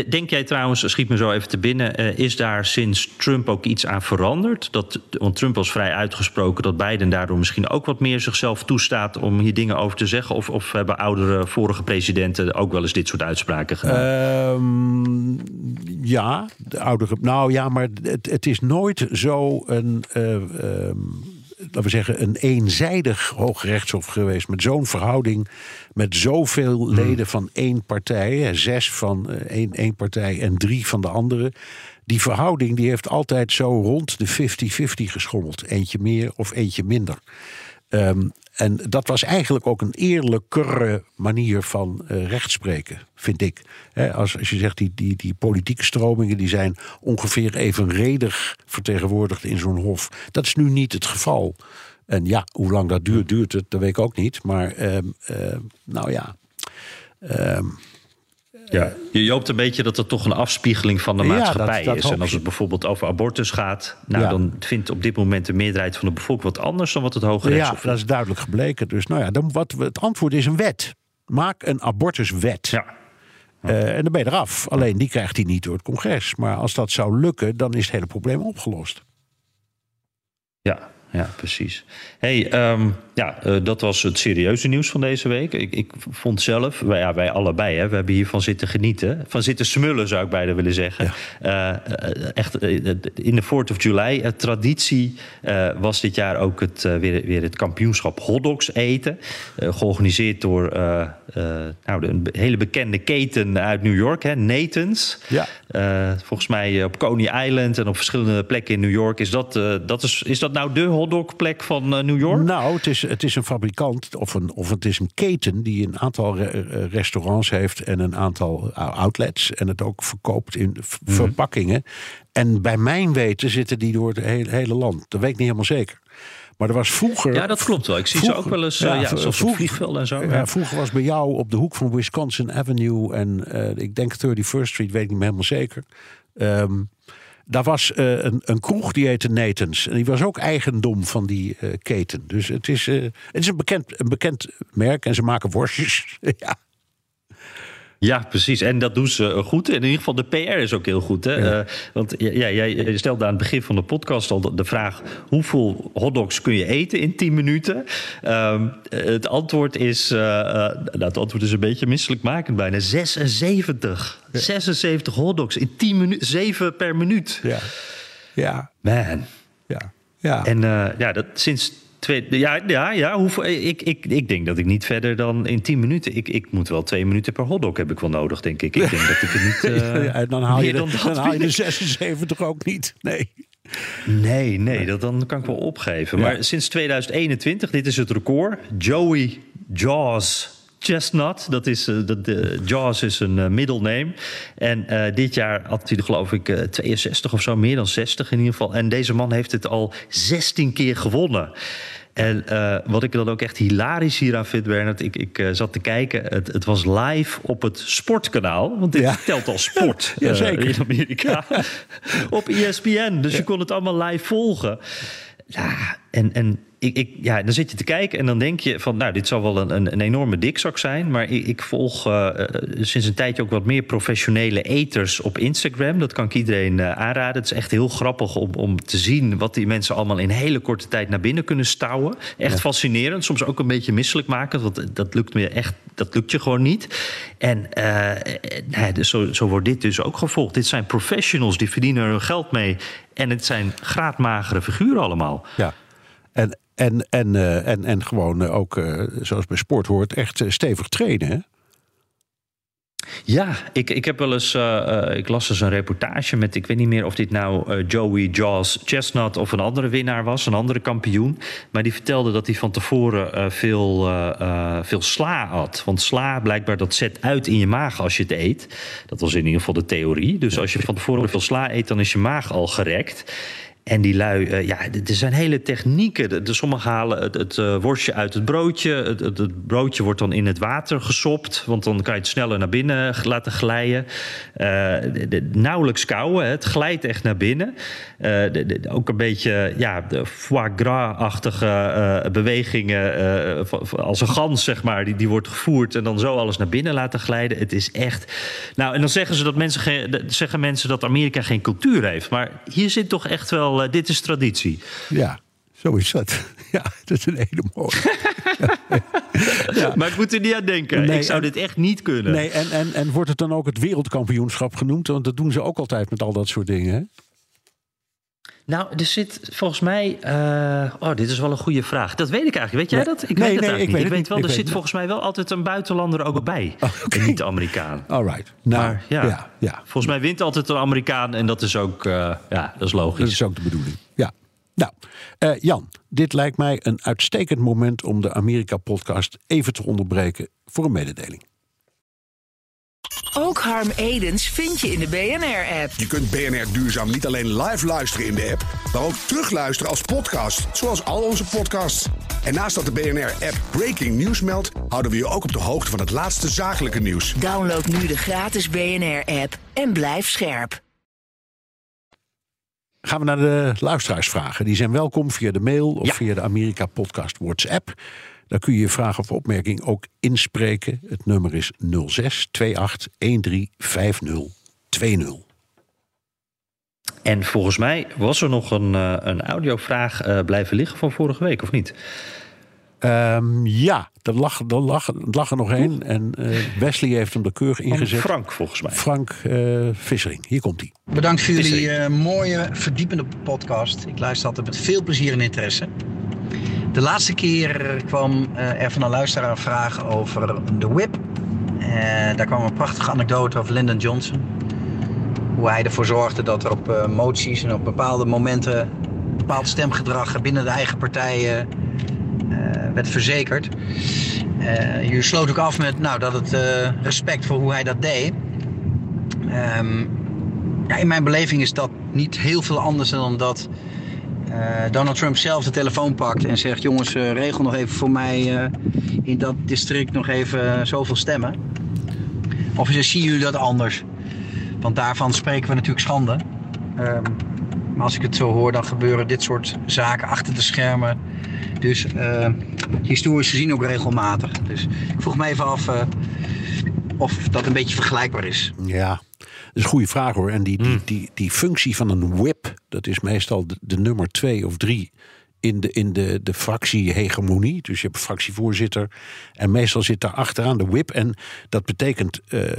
C: Denk jij trouwens, schiet me zo even te binnen, uh, is daar sinds Trump ook iets aan veranderd? Dat, want Trump was vrij uitgesproken dat Biden daardoor misschien ook wat meer zichzelf toestaat om hier dingen over te zeggen. Of, of hebben oudere vorige presidenten ook wel eens dit soort uitspraken gedaan?
A: Um, ja, de oudere. Nou ja, maar het, het is nooit zo een. Uh, um, laten we zeggen, een eenzijdig hoogrechtshof geweest. Met zo'n verhouding, met zoveel hmm. leden van één partij. Zes van één, één partij en drie van de andere. Die verhouding die heeft altijd zo rond de 50-50 geschommeld. Eentje meer of eentje minder. Um, en dat was eigenlijk ook een eerlijkere manier van uh, rechtspreken, vind ik. Als, als je zegt, die, die, die politieke stromingen die zijn ongeveer evenredig vertegenwoordigd in zo'n hof. Dat is nu niet het geval. En ja, hoe lang dat duurt, duurt het, dat weet ik ook niet. Maar uh, uh, nou ja.
C: Ja, je hoopt een beetje dat het toch een afspiegeling van de maatschappij ja, dat, dat is. En als het bijvoorbeeld over abortus gaat, nou, ja. dan vindt op dit moment de meerderheid van de bevolking wat anders dan wat het Hoge
A: Ja, dat is duidelijk gebleken. Dus nou ja, dan, wat, het antwoord is een wet. Maak een abortuswet. Ja. Uh, en dan ben je eraf. Alleen die krijgt hij niet door het congres. Maar als dat zou lukken, dan is het hele probleem opgelost.
C: Ja, ja, precies. hey, ehm, ja, uh, dat was het serieuze nieuws van deze week. Ik, ik vond zelf, wij, ja, wij allebei, hè, we hebben hiervan zitten genieten. Van zitten smullen, zou ik bijna willen zeggen. Ja. Uh, echt, in de 4th of July traditie was dit jaar ook het, weer, weer het kampioenschap hotdogs eten. georganiseerd door nou, de, een hele bekende keten uit New York, hè, Nathan's.
A: Ja.
C: volgens mij op Coney Island en op verschillende plekken in New York. Is dat, dat, is, is dat nou de hotdogplek van New York?
A: Nou, het is, het is een fabrikant of, een, of het is een keten die een aantal re restaurants heeft en een aantal outlets. En het ook verkoopt in verpakkingen. En bij mijn weten zitten die door het hele, hele land. Dat weet ik niet helemaal zeker. Maar er was vroeger.
C: Ja, dat klopt wel. Ik zie vroeger, ze ook wel eens. Ja, ja zoals vroeger, vliegveld en zo.
A: Ja, vroeger was bij jou op de hoek van Wisconsin Avenue en uh, ik denk 31st Street, weet ik niet meer helemaal zeker. Um, daar was uh, een, een, kroeg die heette Nathan's. En die was ook eigendom van die uh, keten. Dus het is, uh, het is een, bekend, een bekend merk en ze maken worstjes. ja.
C: Ja, precies. En dat doen ze goed. En in ieder geval de PR is ook heel goed. Hè? Ja. Uh, want ja, jij stelde aan het begin van de podcast al de vraag... hoeveel hotdogs kun je eten in 10 minuten? Um, het antwoord is... Uh, nou, het antwoord is een beetje misselijkmakend bijna. 76. Ja. 76 hotdogs in 10 minuten. 7 per minuut.
A: Ja. Ja.
C: Man.
A: Ja. Ja.
C: En ja, dat sinds Twee, ja, ja, ja hoeveel, ik, ik, ik denk dat ik niet verder dan in 10 minuten. Ik, ik moet wel twee minuten per hotdog heb ik wel nodig, denk ik. Ik denk dat ik het niet. Uh,
A: ja, dan haal je, de, dan, dan haal je de 76 ook niet. Nee.
C: Nee, nee, dat dan kan ik wel opgeven. Maar sinds 2021, dit is het record. Joey Jaws Chestnut. Dat is, uh, dat, uh, Jaws is een uh, middelname. En dit jaar had hij er geloof ik 62 of zo, meer dan 60 in ieder geval. En deze man heeft het al 16 keer gewonnen. En uh, wat ik dan ook echt hilarisch hieraan vind, Bernard... ik, ik uh, zat te kijken, het, het, was live op het sportkanaal. Want dit ja. telt als sport
A: ja, zeker.
C: Uh, in Amerika. Ja. op ESPN, dus je kon het allemaal live volgen. Ja, en, en ik, ik, ja, dan zit je te kijken en dan denk je van, nou, dit zal wel een, een, een enorme dikzak zijn. Maar ik, ik volg uh, sinds een tijdje ook wat meer professionele eters op Instagram. Dat kan ik iedereen uh, aanraden. Het is echt heel grappig om, om te zien wat die mensen allemaal in hele korte tijd naar binnen kunnen stouwen. Echt ja. fascinerend. Soms ook een beetje misselijk maken. Want dat lukt me echt, dat lukt je gewoon niet. En uh, nou, dus zo, zo wordt dit dus ook gevolgd. Dit zijn professionals die verdienen er hun geld mee. En het zijn graadmagere figuren allemaal.
A: Ja. En, en, en, uh, en, en gewoon uh, ook, uh, zoals bij sport hoort, echt stevig trainen. Hè?
C: Ja, ik, ik heb wel eens. ik las dus een reportage met. Ik weet niet meer of dit nou Joey Jaws Chestnut of een andere winnaar was, een andere kampioen. Maar die vertelde dat hij van tevoren veel, veel sla had. Want sla, blijkbaar, dat zet uit in je maag als je het eet. Dat was in ieder geval de theorie. Dus als je van tevoren veel sla eet, dan is je maag al gerekt. En die lui, uh, ja, er zijn hele technieken. De, sommigen halen het, het uh, worstje uit het broodje. Het, het, broodje wordt dan in het water gesopt. Want dan kan je het sneller naar binnen laten glijden. Uh, de, nauwelijks kouwen. Het glijdt echt naar binnen. ook een beetje ja, de foie gras-achtige bewegingen. als een gans, zeg maar. Die, die wordt gevoerd en dan zo alles naar binnen laten glijden. Het is echt. Nou, en dan zeggen ze dat mensen, zeggen mensen dat Amerika geen cultuur heeft. Maar hier zit toch echt wel uh, dit is traditie.
A: Ja, zo is dat. Ja, dat is een hele mooie.
C: ja. Maar ik moet er niet aan denken. Nee, ik zou en, dit echt niet kunnen.
A: Nee, en, en, en wordt het dan ook het wereldkampioenschap genoemd? Want dat doen ze ook altijd met al dat soort dingen. Hè?
C: Nou, er zit volgens mij. Uh, oh, dit is wel een goede vraag. Dat weet ik eigenlijk. Weet jij dat? Ik
A: nee,
C: weet
A: nee,
C: het
A: ik
C: niet.
A: Weet
C: ik weet wel,
A: ik
C: er
A: weet
C: zit volgens mij wel altijd een buitenlander ook bij.
A: Oh.
C: Niet de Amerikaan.
A: All right. Nou,
C: maar, ja,
A: ja, ja,
C: Volgens mij wint altijd een Amerikaan en dat is ook, uh, ja, dat is logisch.
A: Dat is ook de bedoeling. Ja. Nou, uh, Jan, dit lijkt mij een uitstekend moment om de Amerika-podcast even te onderbreken voor een mededeling.
E: Ook Harm Edens vind je in de BNR-app.
F: Je kunt BNR Duurzaam niet alleen live luisteren in de app, maar ook terugluisteren als podcast, zoals al onze podcasts. En naast dat de BNR-app Breaking News meldt, houden we je ook op de hoogte van het laatste zakelijke nieuws.
E: Download nu de gratis BNR-app en blijf scherp.
A: Gaan we naar de luisteraarsvragen. Die zijn welkom via de mail of ja. via de Amerika Podcast WhatsApp. Daar kun je je vraag of opmerking ook inspreken. Het nummer is 06 28 13 50 20.
C: En volgens mij was er nog een, uh, een audiovraag uh, blijven liggen van vorige week, of niet?
A: Um, ja, er lag, er, lag, er lag er nog één. En uh, Wesley heeft hem er keurig ingezet.
C: Van Frank, volgens mij.
A: Frank Vissering. Hier komt hij.
G: Bedankt voor jullie mooie, verdiepende podcast. Ik luister altijd met veel plezier en interesse. De laatste keer kwam er van een luisteraar een vraag over de whip. daar kwam een prachtige anekdote over Lyndon Johnson hoe hij ervoor zorgde dat er op uh, moties en op bepaalde momenten bepaald stemgedrag binnen de eigen partij uh, werd verzekerd. Uh, je sloot ook af met nou, dat het respect voor hoe hij dat deed. Um, ja, in mijn beleving is dat niet heel veel anders dan dat Donald Trump zelf de telefoon pakt en zegt: Jongens, regel nog even voor mij in dat district nog even zoveel stemmen. Of zien jullie dat anders? Want daarvan spreken we natuurlijk schande. Um, maar als ik het zo hoor, dan gebeuren dit soort zaken achter de schermen. Dus uh, historisch gezien ook regelmatig. Dus ik vroeg me even af uh, of dat een beetje vergelijkbaar is.
A: Ja, is een goede vraag hoor. En die, die, die, die functie van een whip, dat is meestal de, de nummer twee of drie in de, in de, de fractiehegemonie. Dus je hebt een fractievoorzitter. En meestal zit daar achteraan de whip. En dat betekent uh, uh,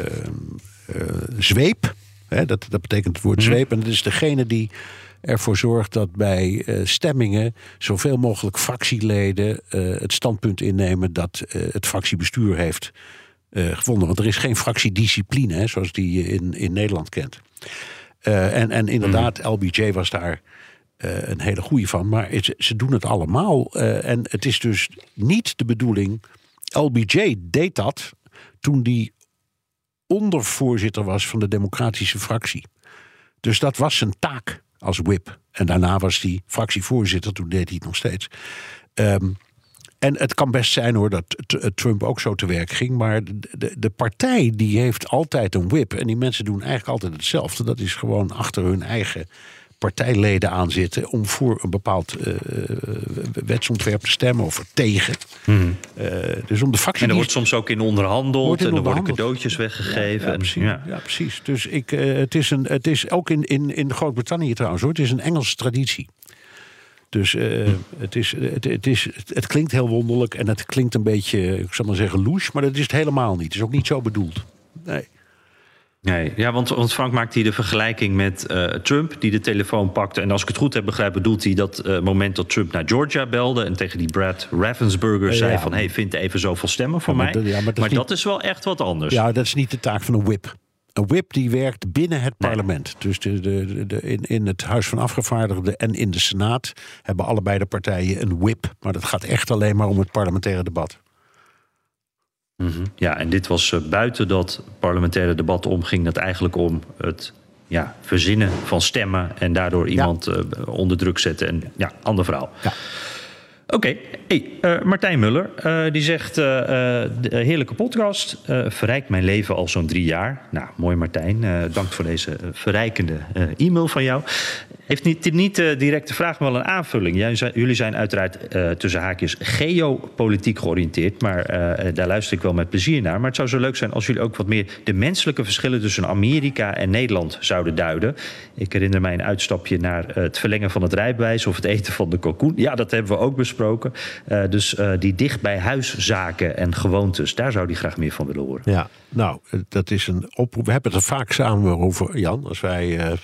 A: uh, zweep. Hè, dat, dat betekent het woord mhm. zweep. En dat is degene die ervoor zorgt dat bij stemmingen zoveel mogelijk fractieleden het standpunt innemen dat het fractiebestuur heeft gevonden. Want er is geen fractiediscipline hè, zoals die je in, in Nederland kent. en, en inderdaad, mhm. LBJ was daar uh, een hele goede van. Maar het, ze doen het allemaal. En het is dus niet de bedoeling. LBJ deed dat toen die ondervoorzitter was van de democratische fractie. Dus dat was zijn taak als whip. En daarna was hij fractievoorzitter, toen deed hij het nog steeds. Um, en het kan best zijn hoor dat Trump ook zo te werk ging. Maar de, de, de, partij die heeft altijd een whip. En die mensen doen eigenlijk altijd hetzelfde. Dat is gewoon achter hun eigen partijleden aan zitten om voor een bepaald uh, wetsontwerp te stemmen of tegen. Hmm. Uh, dus om de fractie.
C: En er wordt soms ook in onderhandeld en er worden cadeautjes weggegeven.
A: Ja, precies. Ja. ja. precies. Dus ik, het, is een, het is ook in, in, in Groot-Brittannië trouwens hoor. Het is een Engelse traditie. Dus uh, het, is, het, het, is, het, klinkt heel wonderlijk en het klinkt een beetje, ik zal maar zeggen, louche, maar dat is het helemaal niet. Het is ook niet zo bedoeld. Nee.
C: Nee, ja, want, want Frank maakt hier de vergelijking met uh, Trump, die de telefoon pakte. En als ik het goed heb begrepen, bedoelt hij dat uh, moment dat Trump naar Georgia belde en tegen die Brad Ravensburger zei: van hey, vind even zoveel stemmen voor mij. Maar, dat, maar is, dat is wel echt wat anders.
A: Ja, dat is niet de taak van een whip. Een whip die werkt binnen het parlement. Dus de, de, de, in, in het Huis van Afgevaardigden en in de Senaat hebben allebei de partijen een whip. Maar dat gaat echt alleen maar om het parlementaire debat.
C: Mhm. Ja, en dit was uh, buiten dat parlementaire debat om, ging het eigenlijk om het ja, verzinnen van stemmen en daardoor iemand ja. uh, onder druk zetten. En ja, ander verhaal. Ja. Oké, hey, uh, Martijn Muller, uh, die zegt: uh, heerlijke podcast. verrijkt mijn leven al zo'n drie jaar. Nou, mooi Martijn. dank voor deze verrijkende e-mail van jou. Heeft niet, niet direct de vraag, maar wel een aanvulling. jullie zijn uiteraard uh, tussen haakjes geopolitiek georiënteerd. Maar uh, daar luister ik wel met plezier naar. Maar het zou zo leuk zijn als jullie ook wat meer de menselijke verschillen tussen Amerika en Nederland zouden duiden. Ik herinner mij een uitstapje naar het verlengen van het rijbewijs of het eten van de kalkoen. Ja, dat hebben we ook besproken. dus die dicht bij huiszaken en gewoontes, daar zou hij graag meer van willen horen.
A: Ja, nou, dat is een oproep. We hebben het er vaak samen over, Jan. Als wij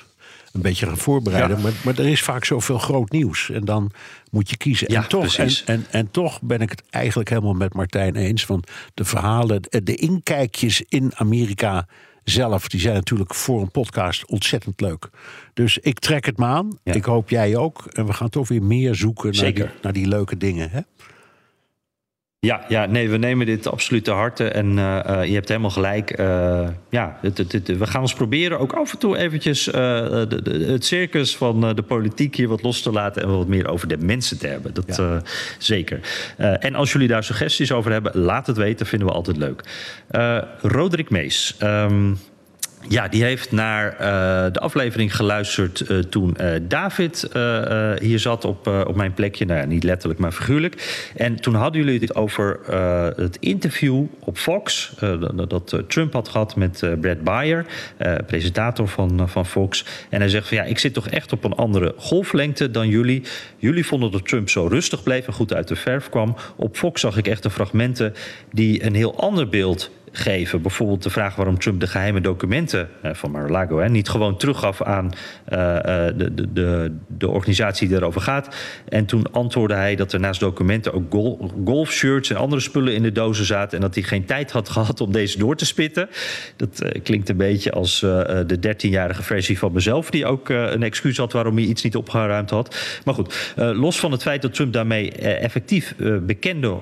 A: een beetje gaan voorbereiden. Maar, maar er is vaak zoveel groot nieuws. En dan moet je kiezen.
C: Ja,
A: en, toch, en, en, en, toch ben ik het eigenlijk helemaal met Martijn eens. Van de verhalen, de inkijkjes in Amerika zelf, die zijn natuurlijk voor een podcast ontzettend leuk. Dus ik trek het me aan. Ik hoop jij ook. En we gaan toch weer meer zoeken naar die, naar die, leuke dingen. Hè?
C: Ja, ja, nee, we nemen dit absoluut te harte. En uh, je hebt helemaal gelijk. Uh, ja, het, het, het, we gaan ons proberen ook af en toe eventjes uh, de, de, het circus van de politiek hier wat los te laten. En wat meer over de mensen te hebben. Dat ja. zeker. en als jullie daar suggesties over hebben, laat het weten. Vinden we altijd leuk. Roderick Mees. Um, Ja, die heeft naar uh, de aflevering geluisterd uh, toen uh, David hier zat op, op mijn plekje. Nou ja, niet letterlijk, maar figuurlijk. En toen hadden jullie het over het interview op Fox... dat, dat Trump had gehad met Brad Bayer, presentator van, van Fox. En hij zegt van ja, ik zit toch echt op een andere golflengte dan jullie. Jullie vonden dat Trump zo rustig bleef en goed uit de verf kwam. Op Fox zag ik echt de fragmenten die een heel ander beeld geven. Bijvoorbeeld de vraag waarom Trump de geheime documenten eh, van Mar-a-Lago niet gewoon teruggaf aan uh, de, de, de, de, organisatie die erover gaat. En toen antwoordde hij dat er naast documenten ook gol golfshirts en andere spullen in de dozen zaten. En dat hij geen tijd had gehad om deze door te spitten. Dat klinkt een beetje als de 13-jarige versie van mezelf, die ook een excuus had waarom hij iets niet opgeruimd had. Maar goed, los van het feit dat Trump daarmee effectief bekende,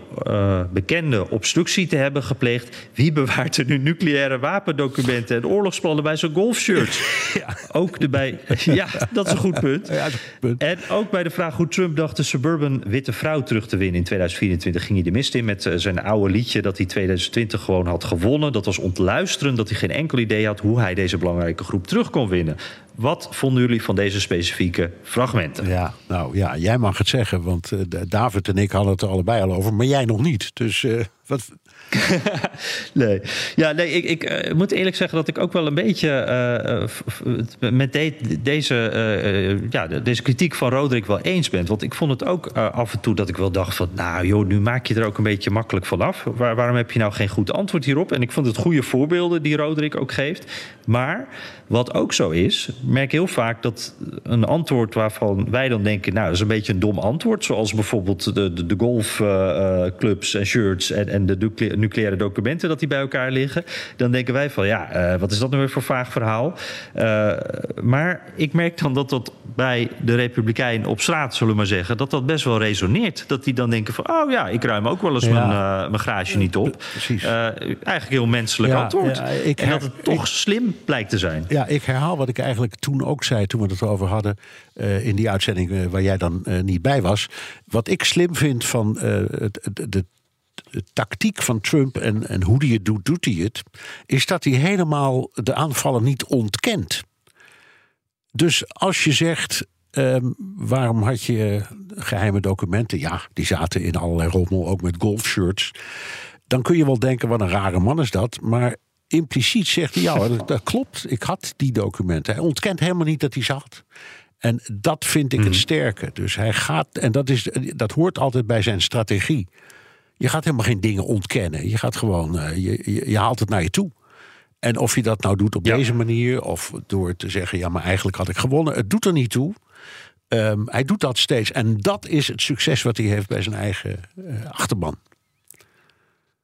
C: bekende obstructie te hebben gepleegd. Wie bewaart er nu nucleaire wapendocumenten en oorlogsplannen bij zijn golfshirts? Ja. Ook erbij. Ja, dat is een goed punt. Ja, punt. En ook bij de vraag hoe Trump dacht de suburban witte vrouw terug te winnen in 2024 ging hij de mist in met eh, zijn oude liedje dat hij 2020 gewoon had gewonnen. Dat was ontluisterend dat hij geen enkel idee had hoe hij deze belangrijke groep terug kon winnen. Wat vonden jullie van deze specifieke fragmenten?
A: Ja, nou ja, jij mag het zeggen, want uh, David en ik hadden het er allebei al over, maar jij nog niet. Dus uh, wat,
C: nee. Ja, nee, ik, ik uh, moet eerlijk zeggen dat ik ook wel een beetje met de, deze, ja, deze kritiek van Roderick wel eens ben. Want ik vond het ook af en toe dat ik wel dacht van... nou joh, nu maak je er ook een beetje makkelijk vanaf. Waar, waarom heb je nou geen goed antwoord hierop? En ik vond het goede voorbeelden die Roderick ook geeft. Maar wat ook zo is, merk heel vaak dat een antwoord waarvan wij dan denken... nou, dat is een beetje een dom antwoord. Zoals bijvoorbeeld de, de, de golfclubs en shirts en, en de nucleaire documenten dat die bij elkaar liggen. Dan denken wij van ja, uh, wat is dat nou weer voor vaag verhaal? Uh, maar ik merk dan dat dat bij de Republikein op straat, zullen we maar zeggen, dat dat best wel resoneert. Dat die dan denken van oh ja, ik ruim ook wel eens ja. mijn, mijn garage niet op. Precies. eigenlijk heel menselijk ja, antwoord. Ja, ik en dat het toch slim blijkt te zijn.
A: Ja, ik herhaal wat ik eigenlijk toen ook zei toen we het erover hadden in die uitzending waar jij dan niet bij was. Wat ik slim vind van de, de tactiek van Trump en, en hoe hij het doet, doet hij het, is dat hij helemaal de aanvallen niet ontkent. Dus als je zegt, um, waarom had je geheime documenten? Ja, die zaten in allerlei rommel, ook met golfshirts. Dan kun je wel denken, wat een rare man is dat. Maar impliciet zegt hij, ja, dat, dat klopt, ik had die documenten. Hij ontkent helemaal niet dat hij zat. En dat vind ik het mhm. sterke. Dus hij gaat, en dat, is, dat hoort altijd bij zijn strategie. Je gaat helemaal geen dingen ontkennen. Je gaat gewoon, uh, je, je, haalt het naar je toe. En of je dat nou doet op deze manier of door te zeggen, ja, maar eigenlijk had ik gewonnen. Het doet er niet toe. Um, hij doet dat steeds. En dat is het succes wat hij heeft bij zijn eigen uh, achterban.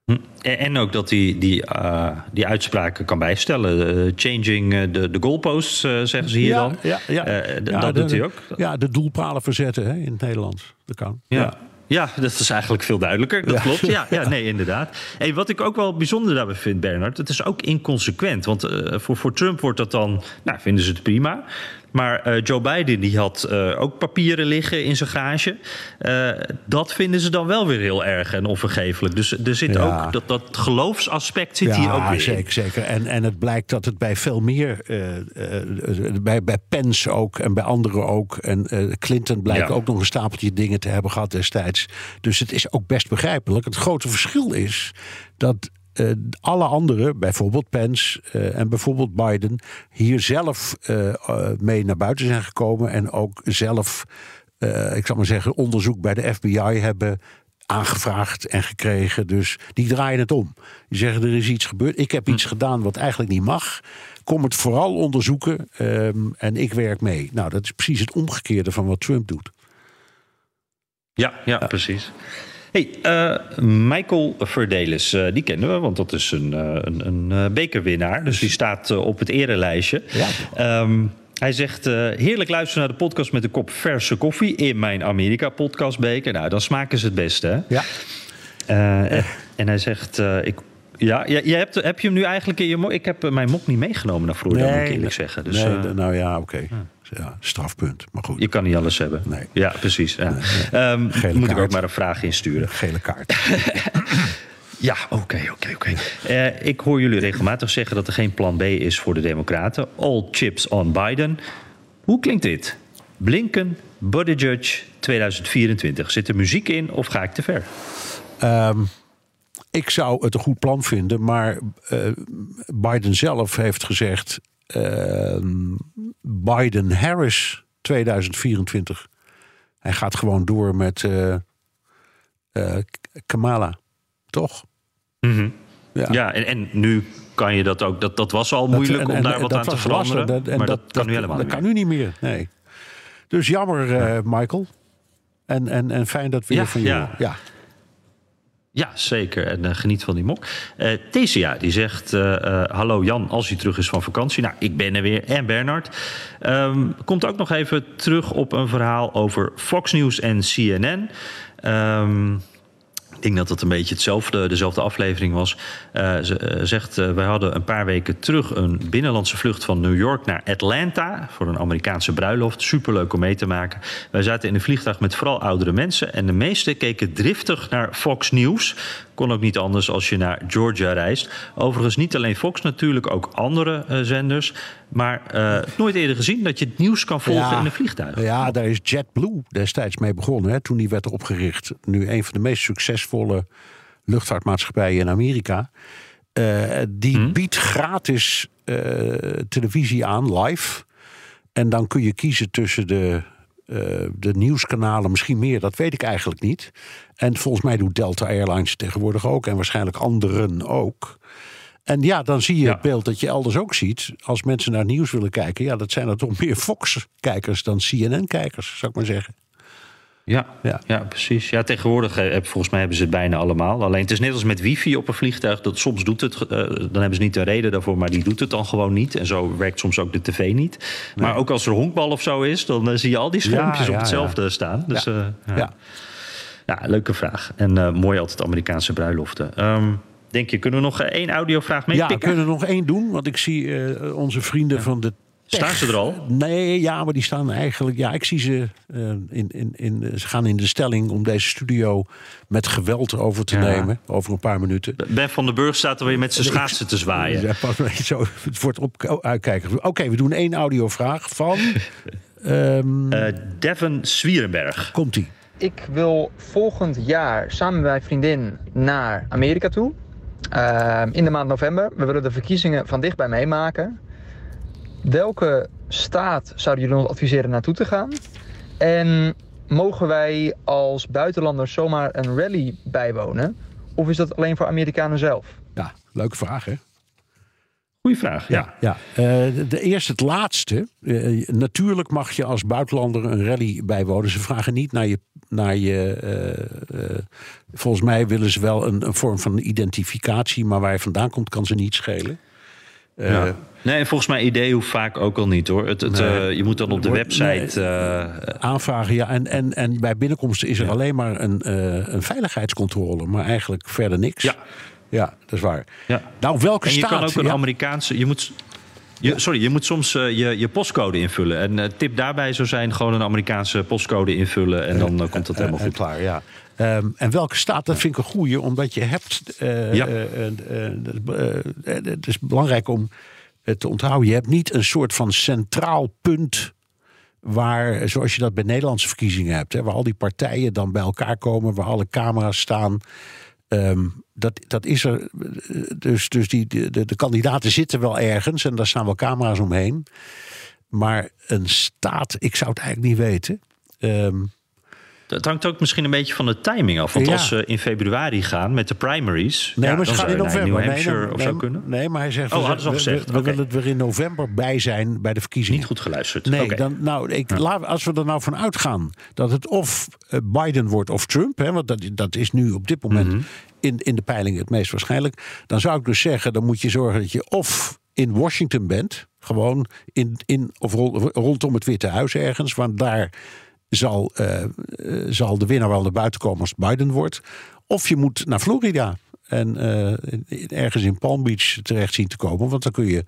C: Hm. En ook dat hij die, uh, die uitspraken kan bijstellen. Uh, changing de, de goalposts, zeggen ze hier
A: ja,
C: dan.
A: Ja, ja.
C: dat de, doet hij ook.
A: Ja, de doelpalen verzetten hè, in het Nederlands. Dat kan.
C: ja. Ja, dat is eigenlijk veel duidelijker. Dat klopt. Ja, ja, nee, inderdaad. Hey, wat ik ook wel bijzonder daarbij vind, Bernard, het is ook inconsequent. Want voor, voor Trump wordt dat dan, nou, vinden ze het prima. Maar uh, Joe Biden die had uh, ook papieren liggen in zijn garage. Uh, dat vinden ze dan wel weer heel erg en onvergeeflijk. Dus er zit ja. ook dat, dat geloofsaspect zit
A: ja,
C: hier ook weer
A: zeker,
C: in.
A: Zeker. En, en het blijkt dat het bij veel meer, bij, bij Pence ook en bij anderen ook. En Clinton blijkt ja. ook nog een stapeltje dingen te hebben gehad destijds. Dus het is ook best begrijpelijk. Het grote verschil is dat uh, alle anderen, bijvoorbeeld Pence uh, en bijvoorbeeld Biden, hier zelf uh, mee naar buiten zijn gekomen en ook zelf, ik zal maar zeggen, onderzoek bij de FBI hebben aangevraagd en gekregen. Dus die draaien het om. Die zeggen er is iets gebeurd. Ik heb iets hm. gedaan wat eigenlijk niet mag. Kom het vooral onderzoeken um, en ik werk mee. Nou, dat is precies het omgekeerde van wat Trump doet.
C: Ja, ja, ja. Hey, uh, Michael Verdelis, uh, die kennen we, want dat is een, uh, een, een bekerwinnaar. Dus die staat op het erelijstje. Ja. Um, hij zegt, heerlijk luisteren naar de podcast met een kop verse koffie in mijn Amerika-podcastbeker. Nou, dan smaken ze het beste, hè?
A: Ja.
C: en hij zegt, ik ja, je hebt, heb je hem nu eigenlijk in je mok? Ik heb mijn mok niet meegenomen naar vroeger, nee, moet ik eerlijk zeggen. Dus,
A: nee, nou ja, oké. Okay. Ja strafpunt. Maar goed.
C: Je kan niet alles hebben.
A: Nee.
C: Ja, precies. Ja. Nee. Um, moet kaart. ik ook maar een vraag insturen.
A: Gele kaart.
C: Ja, oké, oké, oké. Eh, Ik hoor jullie regelmatig zeggen dat er geen plan B is voor de Democraten. All chips on Biden. Hoe klinkt dit? Blinken, Buttigieg, 2024. Zit er muziek in of ga ik te ver?
A: Ehm, ik zou het een goed plan vinden, maar eh, Biden zelf heeft gezegd: ehm, Biden-Harris 2024. Hij gaat gewoon door met eh, eh, Kamala, toch?
C: Ja, en, en nu kan je dat ook. Dat, dat was al moeilijk
A: en-
C: om
A: en-
C: daar wat aan te
A: was
C: veranderen.
A: Dat- en
C: maar dat, kan nu helemaal
A: dat
C: niet
A: kan
C: meer.
A: nu niet meer. Nee. Dus jammer, eh, Michael. En, en, en fijn dat we
C: Ja,
A: hier van je
C: ja.
A: horen. Ja.
C: Ja, zeker. En eh, geniet van die mok. Thesia, die zegt... eh, hallo Jan, als hij terug is van vakantie. Nou, ik ben er weer. En Bernard. Ehm, komt ook nog even terug op een verhaal over Fox News en CNN. Ehm, ik denk dat het een beetje hetzelfde, dezelfde aflevering was. Eh, ze eh, zegt, eh, wij hadden een paar weken terug een binnenlandse vlucht van New York naar Atlanta voor een Amerikaanse bruiloft. Superleuk om mee te maken. Wij zaten in een vliegtuig met vooral oudere mensen en de meesten keken driftig naar Fox News. Kon ook niet anders als je naar Georgia reist. Overigens niet alleen Fox, natuurlijk ook andere eh, zenders. Maar eh, nooit eerder gezien dat je het nieuws kan volgen
A: Ja.
C: in een vliegtuig.
A: Ja, daar is JetBlue destijds mee begonnen. Hè, toen die werd opgericht. Nu een van de meest succesvolle luchtvaartmaatschappijen in Amerika. Eh, die biedt gratis televisie aan, live. En dan kun je kiezen tussen de, eh, de nieuwskanalen, misschien meer, dat weet ik eigenlijk niet. En volgens mij doet Delta Airlines tegenwoordig ook. En waarschijnlijk anderen ook. En ja, dan zie je
C: Ja.
A: het beeld dat je elders ook ziet. Als mensen naar het nieuws willen kijken, ja, dat zijn er toch meer Fox-kijkers dan CNN-kijkers, zou ik maar zeggen.
C: Ja,
A: Ja.
C: ja. precies. Ja, tegenwoordig eh, heb- volgens mij hebben ze het bijna allemaal. Alleen het is net als met wifi op een vliegtuig. Dat soms doet het, eh, dan hebben ze niet een reden daarvoor, maar die doet het dan gewoon niet. En zo werkt soms ook de tv niet. Maar ook als er honkbal of zo is, dan eh, zie je al die schermpjes
A: Ja,
C: op hetzelfde staan. Dus
A: Ja.
C: ja. Leuke vraag. En mooi altijd Amerikaanse bruiloften. Ehm, denk je, kunnen we nog één audiovraag
A: Ja, we
C: meepikken?
A: kunnen nog één doen, want ik zie onze vrienden van de. Tech-
C: Staan ze er al?
A: Nee, ja, maar die staan eigenlijk. Ja, ik zie ze. eh, in, in, in, ze gaan in de stelling om deze studio met geweld over te
C: Ja.
A: nemen. Over een paar minuten.
C: Ben van den Burg staat er weer met zijn schaatsen te zwaaien.
A: Ja, pas maar zo. Het wordt op uitkijken. Oké, we doen één audiovraag van. ehm
C: Eh, Devin Swierenberg.
A: Komt-ie.
H: Ik wil volgend jaar samen met mijn vriendin naar Amerika toe. Ehm, in de maand november. We willen de verkiezingen van dichtbij meemaken. Welke staat zouden jullie ons adviseren naartoe te gaan? En mogen wij als buitenlanders zomaar een rally bijwonen? Of is dat alleen voor Amerikanen zelf?
A: Ja, leuke vraag, hè?
C: Goeie vraag, ja.
A: Ja, eh, de, de eerste het laatste. Eh, natuurlijk mag je als buitenlander een rally bijwonen. Ze vragen niet naar je. Naar je eh, eh, volgens mij willen ze wel een, een vorm van identificatie. Maar waar je vandaan komt, kan ze niet schelen. Eh,
C: Ja. Nee, en volgens mij idee hoeft vaak ook al niet hoor. Het, het,
A: Nee.
C: eh, je moet dan op de
A: Wordt-
C: website. eh,
A: Aanvragen, ja. En, en, en bij binnenkomsten is er alleen maar een, eh, een veiligheidscontrole. Maar eigenlijk verder niks.
C: Ja.
A: Ja, dat is waar.
C: ja.
A: Nou, welke
C: En je
A: staat?
C: kan ook een
A: ja,
C: Amerikaanse. Je moet, je, sorry, je moet soms eh, je, je postcode invullen. En eh, tip daarbij zou zijn: gewoon een Amerikaanse postcode invullen. En dan eh, komt dat helemaal
A: en
C: goed.
A: klaar, ja. Ehm, en welke staat, dat vind ik een goeie, omdat je hebt. eh,
C: Ja.
A: eh, eh, het is belangrijk om het te onthouden. Je hebt niet een soort van centraal punt. Waar, zoals je dat bij Nederlandse verkiezingen hebt, hè, waar al die partijen dan bij elkaar komen, waar alle camera's staan. Ehm, dat, dat is er. Dus, dus die, de, de, de kandidaten zitten wel ergens en daar staan wel camera's omheen. Maar een staat, ik zou het eigenlijk niet weten. Ehm,
C: Het hangt ook misschien een beetje van de timing af. Want
A: Ja.
C: als ze in februari gaan met de primaries.
A: Nee,
C: ja,
A: maar ze gaan in november.
C: New Hampshire
A: nee,
C: of
A: nee,
C: zo kunnen.
A: Nee, maar hij zegt.
C: Oh,
A: we-
C: hadden ze al
A: we-
C: gezegd.
A: We, willen er in november bij zijn bij de verkiezingen.
C: Niet goed geluisterd.
A: Nee, dan, nou, ik, laat, als we er nou van uitgaan dat het of eh, Biden wordt of Trump, hè, want dat, dat is nu op dit moment
C: Mhm.
A: in, in de peiling het meest waarschijnlijk, dan zou ik dus zeggen, dan moet je zorgen dat je of in Washington bent, gewoon in, in of rondom het Witte Huis ergens, want daar zal, eh, eh, zal de winnaar wel naar buiten komen als Biden wordt. Of je moet naar Florida en eh, ergens in Palm Beach terecht zien te komen, want dan kun je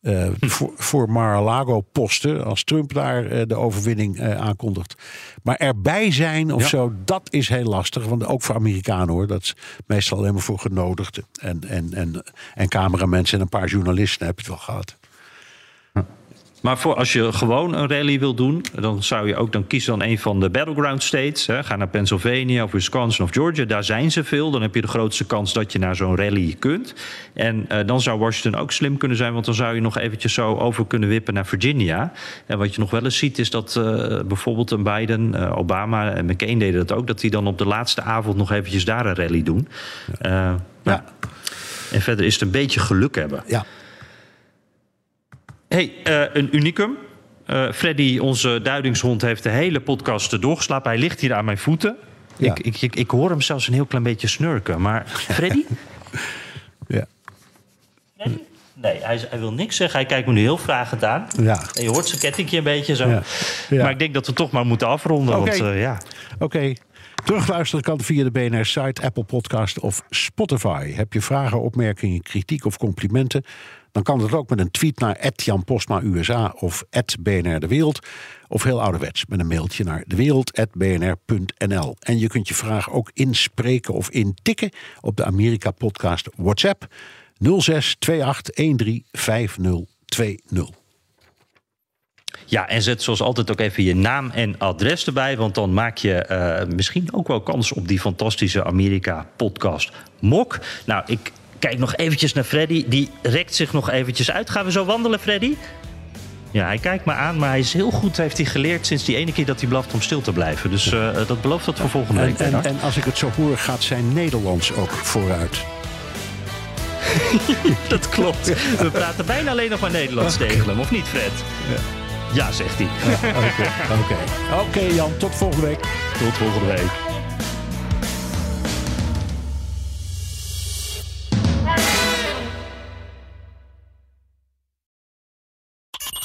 A: eh, voor, voor Mar-a-Lago posten als Trump daar de overwinning aankondigt. Maar erbij zijn of
I: Ja.
A: zo, dat is heel lastig. Want ook voor Amerikanen hoor, dat is meestal alleen maar voor genodigden. En, en, en, en cameramensen en een paar journalisten heb je het wel gehad.
C: Maar voor als je gewoon een rally wil doen, dan zou je ook dan kiezen dan een van de battleground states. Hè. Ga naar Pennsylvania of Wisconsin of Georgia. Daar zijn ze veel. Dan heb je de grootste kans dat je naar zo'n rally kunt. En eh, dan zou Washington ook slim kunnen zijn, want dan zou je nog eventjes zo over kunnen wippen naar Virginia. En wat je nog wel eens ziet is dat eh, bijvoorbeeld een Biden, eh, Obama en McCain deden dat ook. Dat die dan op de laatste avond nog eventjes daar een rally doen. Eh, nou, En verder is het een beetje geluk hebben.
A: Ja.
C: Hey, eh, een unicum. Eh, Freddy, onze duidingshond, heeft de hele podcast doorgeslapen. Hij ligt hier aan mijn voeten.
A: Ja.
C: Ik, ik, ik, ik hoor hem zelfs een heel klein beetje snurken. Maar Freddy?
A: Ja.
C: Freddy? Nee, hij, hij wil niks zeggen. Hij kijkt me nu heel vragend aan.
A: Ja.
C: En je hoort zijn kettingje een beetje zo.
A: Ja. Ja.
C: Maar ik denk dat we toch maar moeten afronden. Want, eh, ja.
A: Oké. Terugluisteren kan via de BNR-site, Apple Podcast of Spotify. Heb je vragen, opmerkingen, kritiek of complimenten? Dan kan dat ook met een tweet naar Jan Postma USA of BNR De Wereld. Of heel ouderwets met een mailtje naar dewereld.bnr.nl. En je kunt je vraag ook inspreken of intikken op de Amerika Podcast WhatsApp 06 28 5020.
C: Ja, en zet zoals altijd ook even je naam en adres erbij. Want dan maak je eh, misschien ook wel kans op die fantastische Amerika-podcast Mok. Nou, ik kijk nog eventjes naar Freddy. Die rekt zich nog eventjes uit. Gaan we zo wandelen, Freddy? Ja, hij kijkt me aan, maar hij is heel goed, heeft hij geleerd sinds die ene keer dat hij blaft om stil te blijven. Dus eh, dat belooft dat voor volgende
A: En,
C: week.
A: en, en als ik het zo hoor, gaat zijn Nederlands ook vooruit.
C: dat klopt. We praten bijna alleen nog maar Nederlands tegen hem, of niet, Fred? Ja, zegt hij.
A: Oké, oké. Oké, Jan, tot volgende week.
C: Tot volgende week.